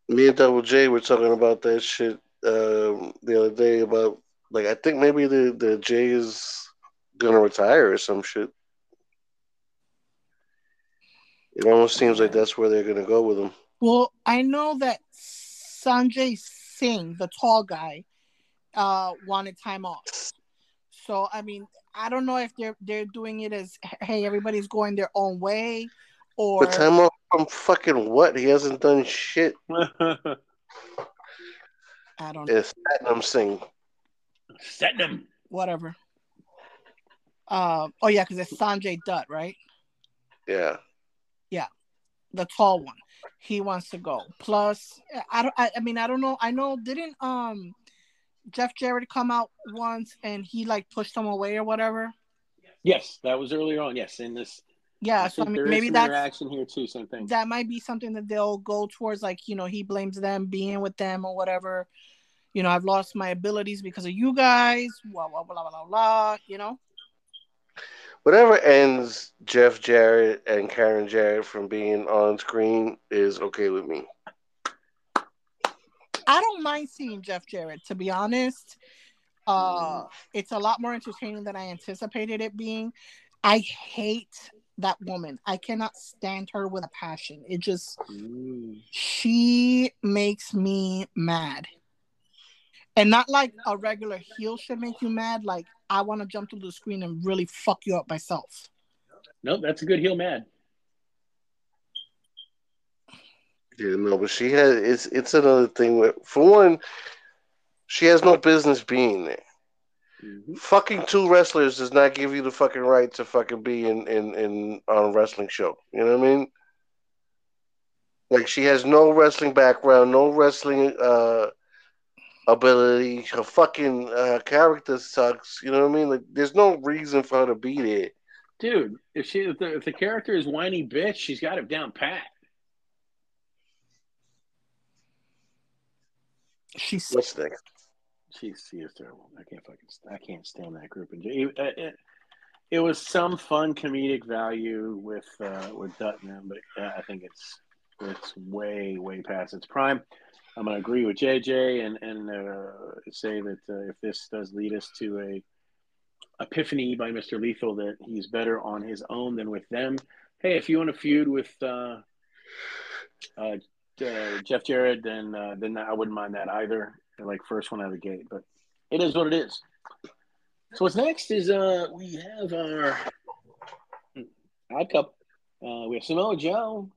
me and Double J were talking about that shit um, the other day about like I think maybe the the Jay is gonna retire or some shit. It almost seems like that's where they're gonna go with him. Well, I know that Sanjay Singh, the tall guy, uh, wanted time off. So I mean, I don't know if they're they're doing it as hey, everybody's going their own way, or But time off from fucking what? He hasn't done shit. I don't know, It's Satnam Singh. Set them. whatever. Uh, oh yeah, because it's Sanjay Dutt, right? Yeah. Yeah, the tall one. He wants to go. Plus, I don't. I, I mean, I don't know. I know. Didn't um, Jeff Jarrett come out once and he like pushed him away or whatever? Yes, that was earlier on. Yes, in this. Yeah. So I mean, maybe that's interaction here too. Same thing. that might be something that they'll go towards. Like you know, he blames them being with them or whatever. You know, I've lost my abilities because of you guys. Blah blah blah blah. blah you know. Whatever ends Jeff Jarrett and Karen Jarrett from being on screen is okay with me. I don't mind seeing Jeff Jarrett, to be honest. Uh, it's a lot more entertaining than I anticipated it being. I hate that woman. I cannot stand her with a passion. It just she makes me mad. And not like a regular heel should make you mad. Like I want to jump to the screen and really fuck you up myself. Nope, that's a good heel man. Yeah, no, but she has it's it's another thing where for one, she has no business being there. Mhm. Fucking two wrestlers does not give you the fucking right to fucking be in in, in on a wrestling show. You know what I mean? Like she has no wrestling background, no wrestling uh ability. Her fucking uh, character sucks. You know what I mean? Like there's no reason for her to be there. Dude, if she if the, if the character is whiny bitch, she's got it down pat. She's What's next? She's she is terrible. I can't fucking I can't stand that group. And it, it, it was some fun comedic value with uh, with Dutton, but uh, I think it's it's way way past its prime. I'm gonna agree with JJ and and uh, say that uh, if this does lead us to a epiphany by Mr. Lethal that he's better on his own than with them. Hey, if you want to feud with uh, uh, uh, Jeff Jarrett, then uh, then I wouldn't mind that either. Like first one out of the gate, but it is what it is. So what's next is uh we have our odd cup. We have Samoa Joe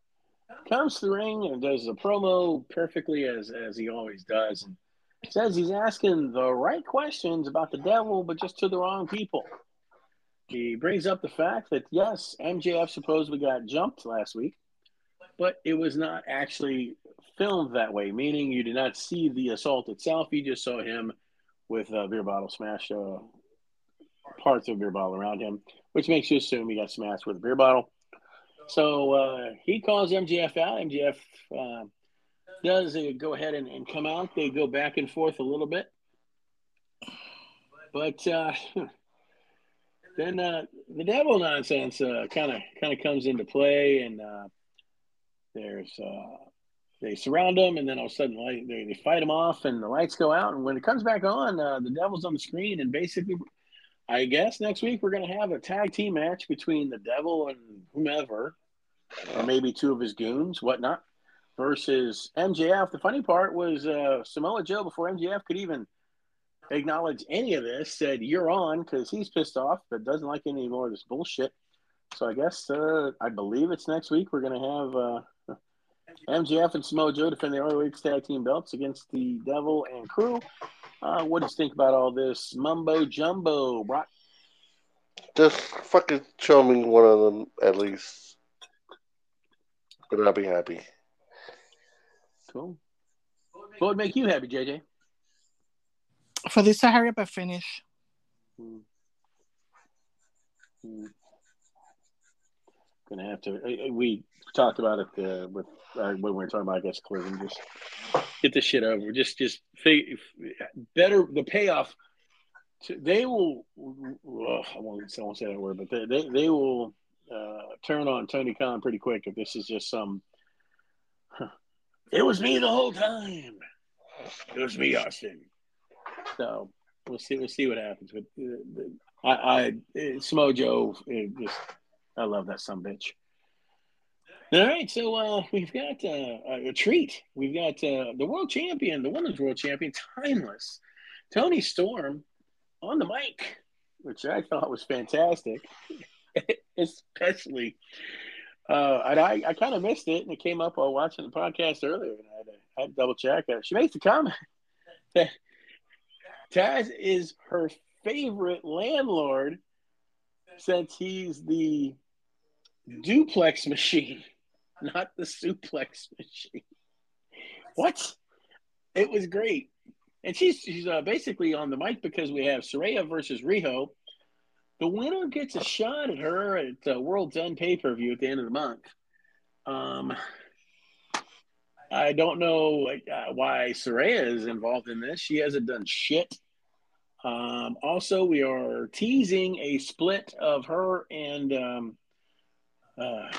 comes to the ring and does a promo perfectly as as he always does, and says he's asking the right questions about the devil, but just to the wrong people. He brings up the fact that yes, MJF supposedly got jumped last week, but it was not actually filmed that way, meaning you did not see the assault itself. You just saw him with a beer bottle smashed, uh, parts of a beer bottle around him, which makes you assume he got smashed with a beer bottle. So uh, he calls MJF out. MJF uh, does go ahead and, and come out. They go back and forth a little bit. But uh, then uh, the devil nonsense kind of kind of comes into play, and uh, there's uh, they surround him, and then all of a sudden light, they, they fight him off, and the lights go out. And when it comes back on, the devil's on the screen, and basically, I guess next week we're going to have a tag team match between the devil and whomever, or maybe two of his goons, whatnot, versus MJF. The funny part was uh, Samoa Joe before MJF could even acknowledge any of this said you're on because he's pissed off but doesn't like any more of this bullshit. So I guess uh, I believe it's next week we're going to have. Uh, MJF and Samoa Joe defend the ROH tag team belts against the Devil and Crew. Uh, what do you think about all this mumbo jumbo, Brock? Just fucking show me one of them at least. But I'll be happy. Cool. What would make you happy, JJ? for this to hurry up and finish. Hmm. Hmm. Gonna have to. uh, We talked about it uh, with uh, when we were talking about, I guess, collision. Just get this shit over. Just, just fig- better the payoff. To, they will. Well, I won't. I won't say that word, but they they, they will uh, turn on Tony Khan pretty quick if this is just some. It was me the whole time. It was me, Austin. So we'll see. We'll see what happens. But uh, I, I uh, Smojo, it just I love that some bitch. All right, so uh, we've got uh, a treat. We've got uh, the world champion, the women's world champion, timeless Toni Storm on the mic, which I thought was fantastic, especially. Uh, and I, I kind of missed it, and it came up while watching the podcast earlier, and I had to, had to double check. Uh, she makes the comment that Taz is her favorite landlord since he's the duplex machine, not the suplex machine. What? It was great. And she's she's uh, basically on the mic because we have Saraya versus Riho. The winner gets a shot at her at uh, World's End pay per view at the end of the month. Um, I don't know uh, why Saraya is involved in this. She hasn't done shit. Um, also, we are teasing a split of her and um, uh,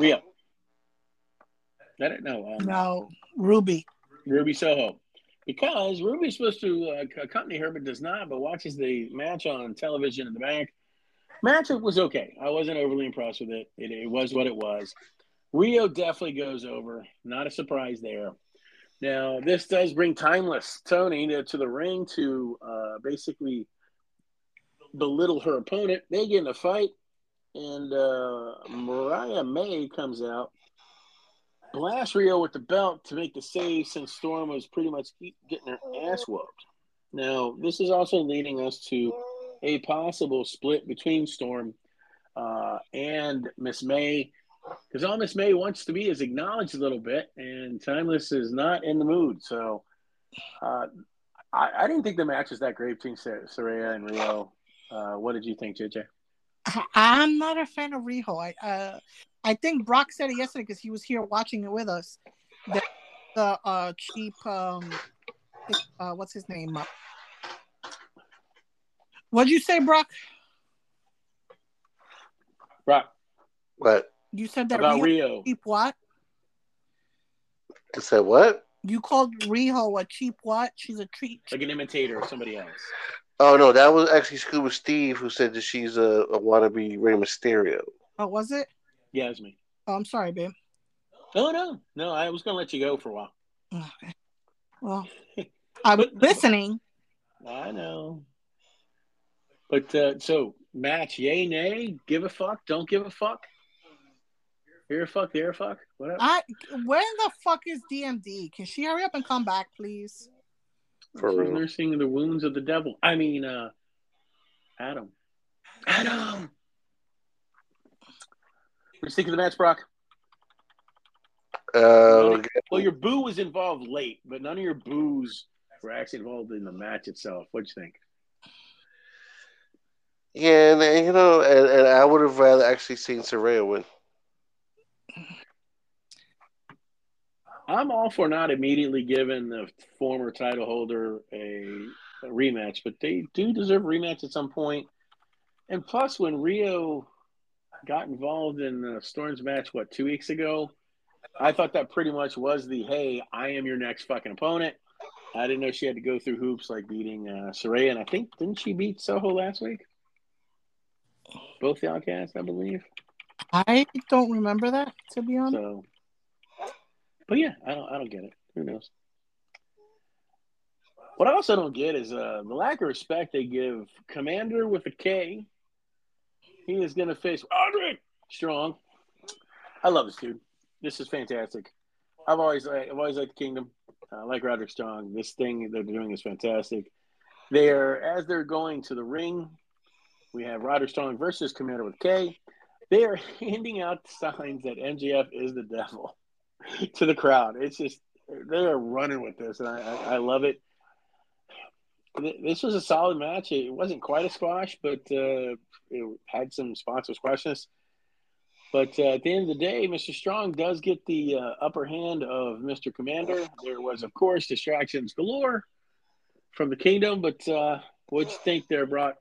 Riho. I don't know. Um, No, Ruby. Ruby Soho. Because Ruby's supposed to uh, accompany her, but does not, but watches the match on television in the back. Match was okay. I wasn't overly impressed with it. It, it was what it was. Riho definitely goes over. Not a surprise there. Now, this does bring Timeless Toni to, to the ring to uh, basically belittle her opponent. They get in a fight, and uh, Mariah May comes out, blasts Riho with the belt to make the save since Storm was pretty much getting her ass whooped. Now, this is also leading us to a possible split between Storm uh, and Miss May because all Miss May wants to be is acknowledged a little bit, and Timeless is not in the mood. So uh, I, I, didn't think the match was that great between Saraya and Riho. Uh, what did you think, JJ? I'm not a fan of Riho. I uh, I think Brock said it yesterday because he was here watching it with us. The, the uh, cheap um, uh, what's his name? Uh, what'd you say, Brock? Brock. What? You said that about Riho, Riho. cheap what? I said what? You called Riho a cheap what? She's a treat. Like an imitator of somebody else. Oh no, that was actually Scuba Steve who said that she's a, a wannabe Rey Mysterio. Oh, was it? Yeah, it's me. Oh, I'm sorry, babe. Oh no, no, I was gonna let you go for a while. Okay. Well, I was listening. I know. But uh, so match, yay, nay, give a fuck, don't give a fuck. Here a fuck, there a fuck. Whatever. I where the fuck is DMD? Can she hurry up and come back, please? For She's nursing the wounds of the devil. I mean, uh, Adam. Adam. We're sticking to the match, Brock. Uh, Well, your boo was involved late, but none of your boos were actually involved in the match itself. What'd you think? yeah, and, and, you know, and, and I would have rather actually seen Saraya win. I'm all for not immediately giving the former title holder a, a rematch, but they do deserve a rematch at some point. And plus, when Riho got involved in the Storms match, what, two weeks ago, I thought that pretty much was the hey, I am your next fucking opponent. I didn't know she had to go through hoops like beating uh, Saraya, and I think didn't she beat Soho last week? Both the outcasts, I believe. I don't remember that to be honest. So, but yeah, I don't, I don't get it. Who knows? What I also don't get is uh, the lack of respect they give Komander with a K. He is going to face Roderick Strong. I love this dude. This is fantastic. I've always, I've always liked the Kingdom. I like Roderick Strong. This thing they're doing is fantastic. They're as they're going to the ring. We have Roderick Strong versus Komander with K. They are handing out signs that MJF is the devil to the crowd. It's just they are running with this, and I, I, I love it. This was a solid match. It wasn't quite a squash, but uh, it had some sponsors questions. But uh, at the end of the day, Mr. Strong does get the uh, upper hand of Mr. Komander. There was, of course, distractions galore from the Kingdom. But uh, what'd you think there, Brock?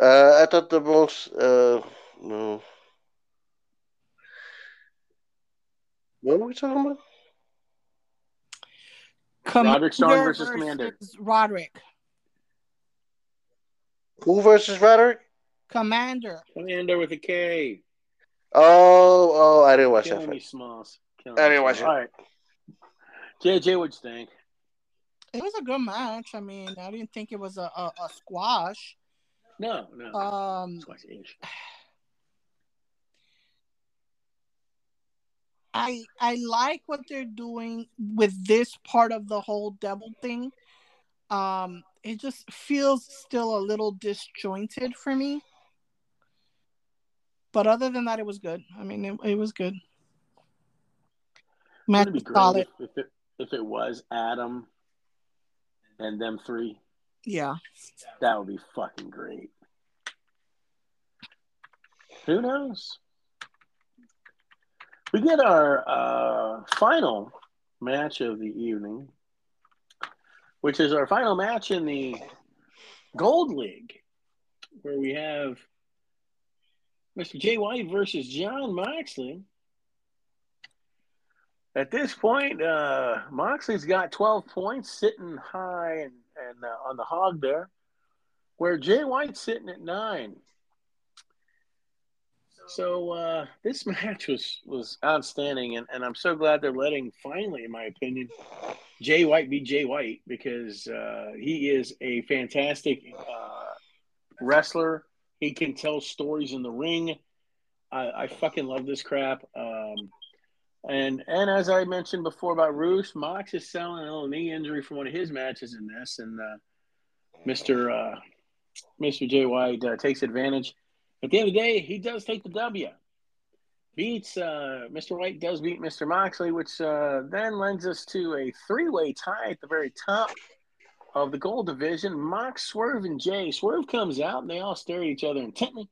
Uh, I thought the most uh, no. What were we talking about? Roderick Strong Komander versus Komander. Roderick. Who versus Roderick? Komander. Komander with a K. Oh, oh, I didn't watch that. Killing me, fight. Smalls. I didn't watch it. All right. JJ, what'd you think? It was a good match. I mean, I didn't think it was a, a, a squash. No, no. Um, Squash-ish. I I like what they're doing with this part of the whole devil thing. Um, it just feels still a little disjointed for me. But other than that, it was good. I mean, it, it was good. Match was great solid. if, if it if it was Adam and them three? Yeah. That would be fucking great. Who knows? We get our uh, final match of the evening, which is our final match in the Gold League, where we have Mr. Jay White versus Jon Moxley. At this point, uh, Moxley's got 12 points, sitting high and, and uh, on the hog there, where Jay White's sitting at nine. So uh, this match was was outstanding, and, and I'm so glad they're letting finally, in my opinion, Jay White be Jay White because uh, he is a fantastic uh, wrestler. He can tell stories in the ring. I, I fucking love this crap. Um, and and as I mentioned before about Rush, Mox is selling a little knee injury from one of his matches in this, and uh, Mister uh, Mister Jay White uh, takes advantage. At the end of the day, he does take the W. Beats uh, Mr. White does beat Mr. Moxley, which uh, then lends us to a three-way tie at the very top of the gold division. Mox, Swerve, and Jay. Swerve comes out, and they all stare at each other intently.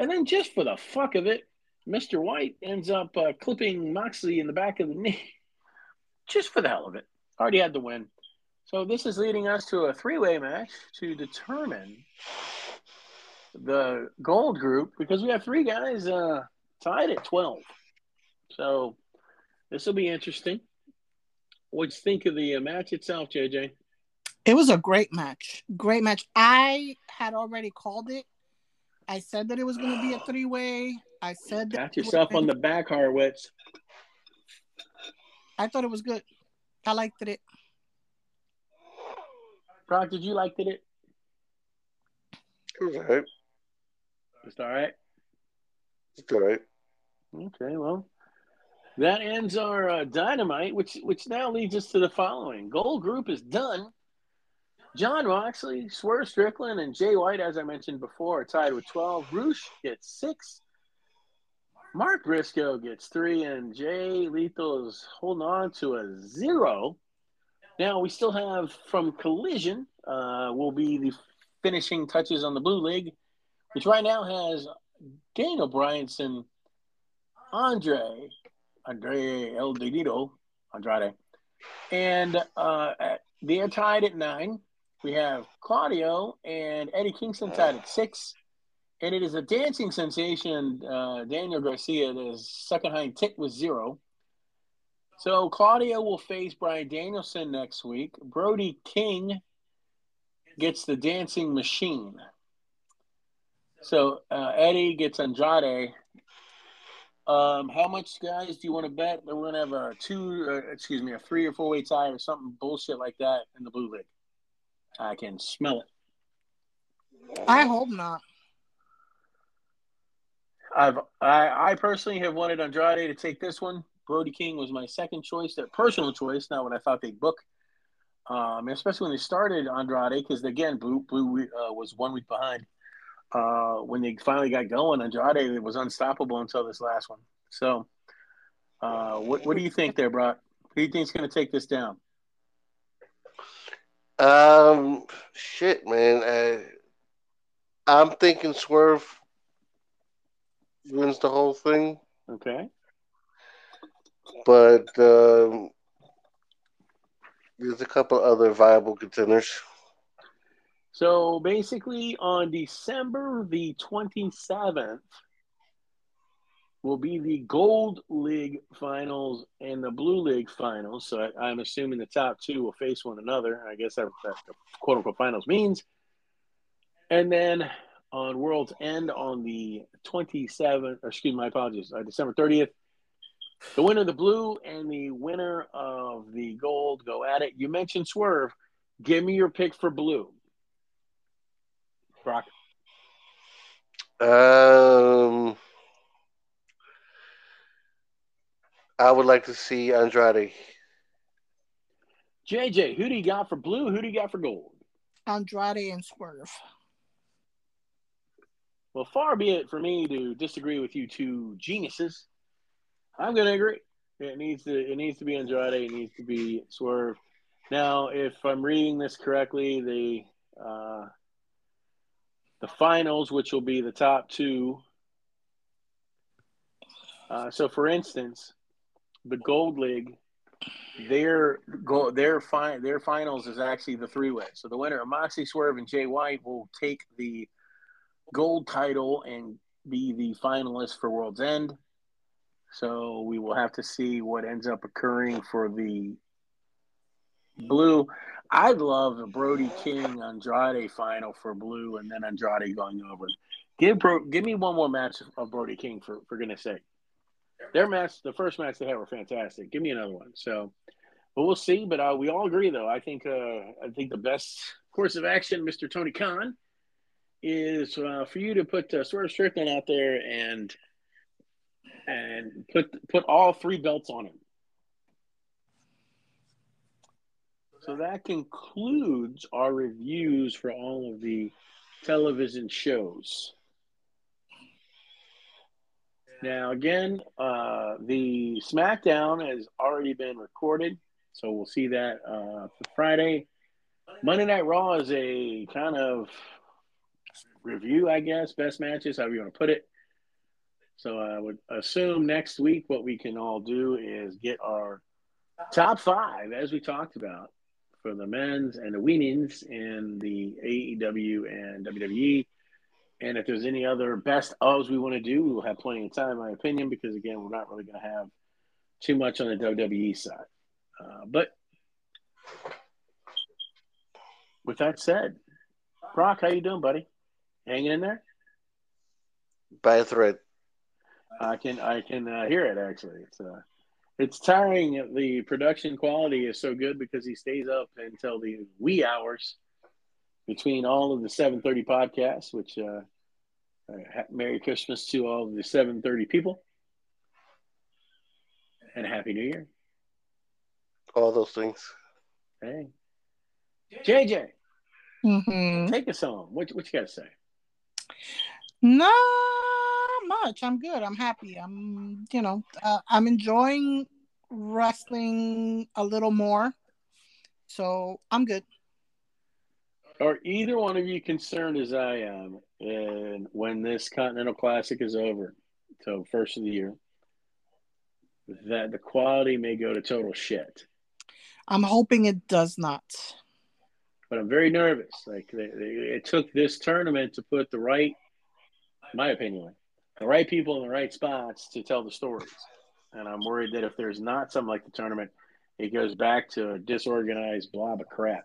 And then, just for the fuck of it, Mr. White ends up uh, clipping Moxley in the back of the knee, just for the hell of it. Already had the win. So this is leading us to a three-way match to determine the gold group because we have three guys uh, tied at 12. So this will be interesting. What'd you think of the uh, match itself, JJ? It was a great match. Great match. I had already called it. I said that it was going to be a three way. I said that. Pat yourself on the back, Horowitz. I thought it was good. I liked it. Brock, did you like it? It was all right. It's all right. It's all right. Okay, well, that ends our uh, dynamite, which which now leads us to the following: Gold Group is done. Jon Moxley, Swerve Strickland, and Jay White, as I mentioned before, are tied with twelve. Rush gets six. Mark Briscoe gets three, and Jay Lethal is holding on to a zero. Now we still have from Collision uh, will be the finishing touches on the Blue League, which right now has Daniel Bryanson, Andre, Andre El Dedito, Andrade, and uh, they're tied at nine. We have Claudio and Eddie Kingston tied at six. And it is a dancing sensation, uh, Daniel Garcia, is second behind Tick with zero. So Claudio will face Bryan Danielson next week. Brody King gets the dancing machine. So uh, Eddie gets Andrade. Um, how much, guys, do you want to bet that we're gonna have a two, uh, excuse me, a three or four way tie or something bullshit like that in the blue league? I can smell it. I hope not. I've I, I personally have wanted Andrade to take this one. Brody King was my second choice, that personal choice. Not what I thought they'd book, um, especially when they started Andrade, because again, Blue Blue uh, was one week behind. Uh, when they finally got going, Andrade was unstoppable until this last one. So, uh, what what do you think there, Brock? Who do you think's going to take this down? Um, shit, man. Uh, I'm thinking Swerve wins the whole thing, Okay. but um, there's a couple other viable contenders. So basically, on December the 27th will be the Gold League finals and the Blue League finals. So I, am assuming the top two will face one another. I guess that's what the quote unquote finals means. And then on World's End on the 27th, or excuse me, my apologies, uh, December 30th, the winner of the blue and the winner of the gold go at it. You mentioned Swerve. Give me your pick for blue. Brock. Um, I would like to see Andrade. JJ, who do you got for blue? Who do you got for gold? Andrade and Swerve. Well, far be it for me to disagree with you two geniuses. I'm going to agree. It needs to it needs to be Andrade. It needs to be Swerve. Now, if I'm reading this correctly, the uh, the finals, which will be the top two. Uh, so, for instance, the Gold League, their go their fi- their finals is actually the three way. So the winner of Moxie Swerve and Jay White will take the gold title and be the finalist for World's End. So we will have to see what ends up occurring for the blue. I'd love a Brody King Andrade final for blue and then Andrade going over. Give Bro, give me one more match of Brody King for for goodness sake. Their match, the first match they had were fantastic. Give me another one. So, but we'll see. But uh, we all agree, though. I think uh, I think the best course of action, Mister Tony Khan, is uh, for you to put uh, Swerve Strickland out there and and put put all three belts on him. So that concludes our reviews for all of the television shows. Now, again, uh, the SmackDown has already been recorded, so we'll see that uh, for Friday. Monday Night Raw is a kind of review, I guess, best matches, however you want to put it. So I would assume next week what we can all do is get our top five, as we talked about, for the men's and the women's in the AEW and WWE. And if there's any other best ofs we want to do, we'll have plenty of time, in my opinion, because again, we're not really going to have too much on the WWE side. Uh, but with that said, Brock, how you doing, buddy? Hanging in there? By a thread. I can I can uh, hear it actually. It's uh, it's tiring. The production quality is so good because he stays up until the wee hours between all of the 7:30 podcasts. Which uh, uh, Merry Christmas to all of the 7:30 people, and Happy New Year. All those things. Hey, JJ, Mm-hmm. take us home. What what you got to say? Not much. I'm good. I'm happy. I'm, you know, uh, I'm enjoying wrestling a little more. So I'm good. Are either one of you concerned as I am, and when this Continental Classic is over, so first of the year, that the quality may go to total shit? I'm hoping it does not. But I'm very nervous. Like they, they, it took this tournament to put the right, my opinion, the right people in the right spots to tell the stories. And I'm worried that if there's not something like the tournament, it goes back to a disorganized blob of crap.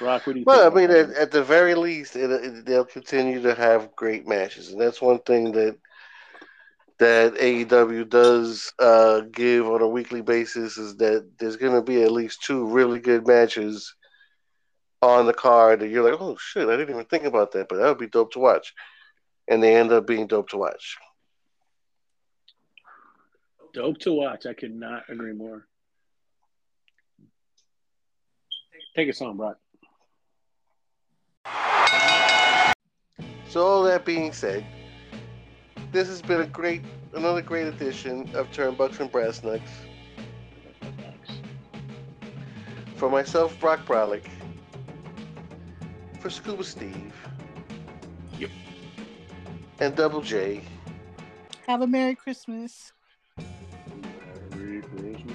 Rock, what do you Well, I mean, at, at the very least, it, it, they'll continue to have great matches, and that's one thing that that AEW does uh, give on a weekly basis is that there's going to be at least two really good matches on the card, and you're like, oh shit, I didn't even think about that, but that would be dope to watch, and they end up being dope to watch. Dope to watch. I could not agree more. Take us home, Brock. So all that being said, this has been a great, another great edition of Turn Bucks and Brass Knux. For myself, Brock Brolick. For Scuba Steve. Yep. And Double J. Have a Merry Christmas. Merry Christmas.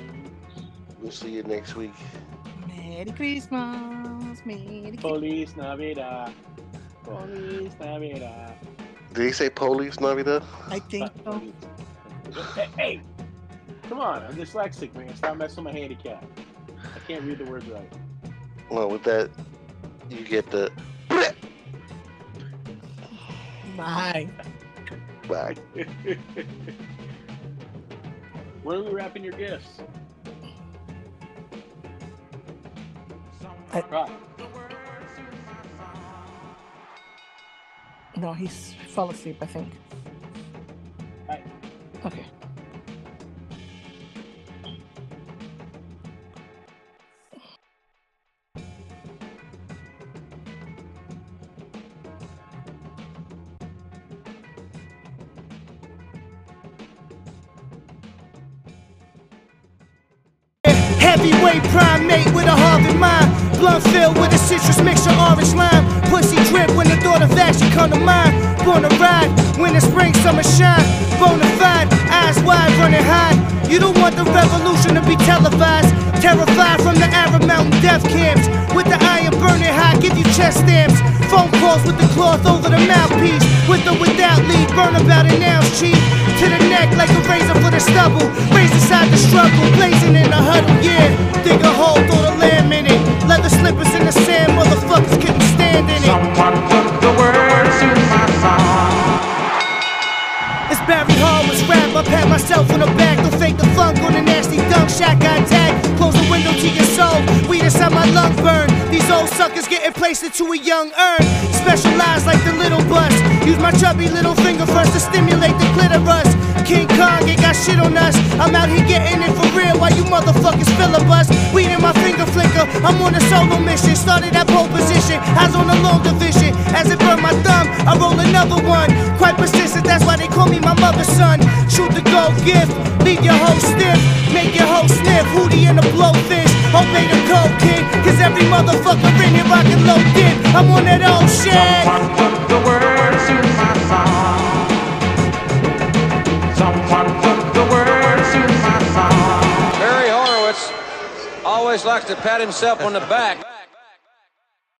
We'll see you next week. Merry Christmas. Merry Christmas. Feliz Navidad. Feliz Navidad. Did he say Police Navidad? I think so. Hey, hey, come on. I'm dyslexic, man. Stop messing with my handicap. I can't read the words right. Well, with that, you get the Bye. bye. when are we wrapping your gifts? I- Right. No, he's fell asleep, I think. Right. Okay. Heavyweight primate with a Harvard mind. Blunt filled with a citrus mixture, orange lime. Pussy drip when the thought of action come to mind. Born to ride, when winter, spring, summer shine. Bonafide, eyes wide, running high. You don't want the revolution to be televised. Terrified from the Arab Mountain death camps. With the iron burning hot, give you chest stamps. Phone calls with the cloth over the mouthpiece. With or without lead, burn about an ounce cheap. To the neck like a razor for the stubble. Raise aside the struggle, blazing in the huddle, yeah. Dig a hole, throw the lamb in it. Leather slippers in the sand, motherfuckers couldn't stand in it. Someone put the words to my song. It's Barry Harwood's rap. I pat myself on the back. Don't fake the funk on a nasty dunk. Shotgun tag. Close the window soul. Weed inside my lung burn. These old suckers getting placed into a young urn. Specialized like the little bus. Use my chubby little finger first to stimulate the clitoris. King Kong ain't got shit on us. I'm out here getting it for real while you motherfuckers filibust. Weed in my finger flicker. I'm on a solo mission. Started at pole position. Eyes on the low division. As it burned my thumb, I roll another one. Quite persistent, that's why they call me my mother's son. Shoot the gold gift. Leave your hoe stiff. Make your hoe sniff. Hootie and the blowfish. Obey the code, kid. Cause every motherfucker in here rockin' low dip. I'm on that old shit. Someone put the words to my song. Someone put the words to my song. Barry Horowitz always likes to pat himself on the back.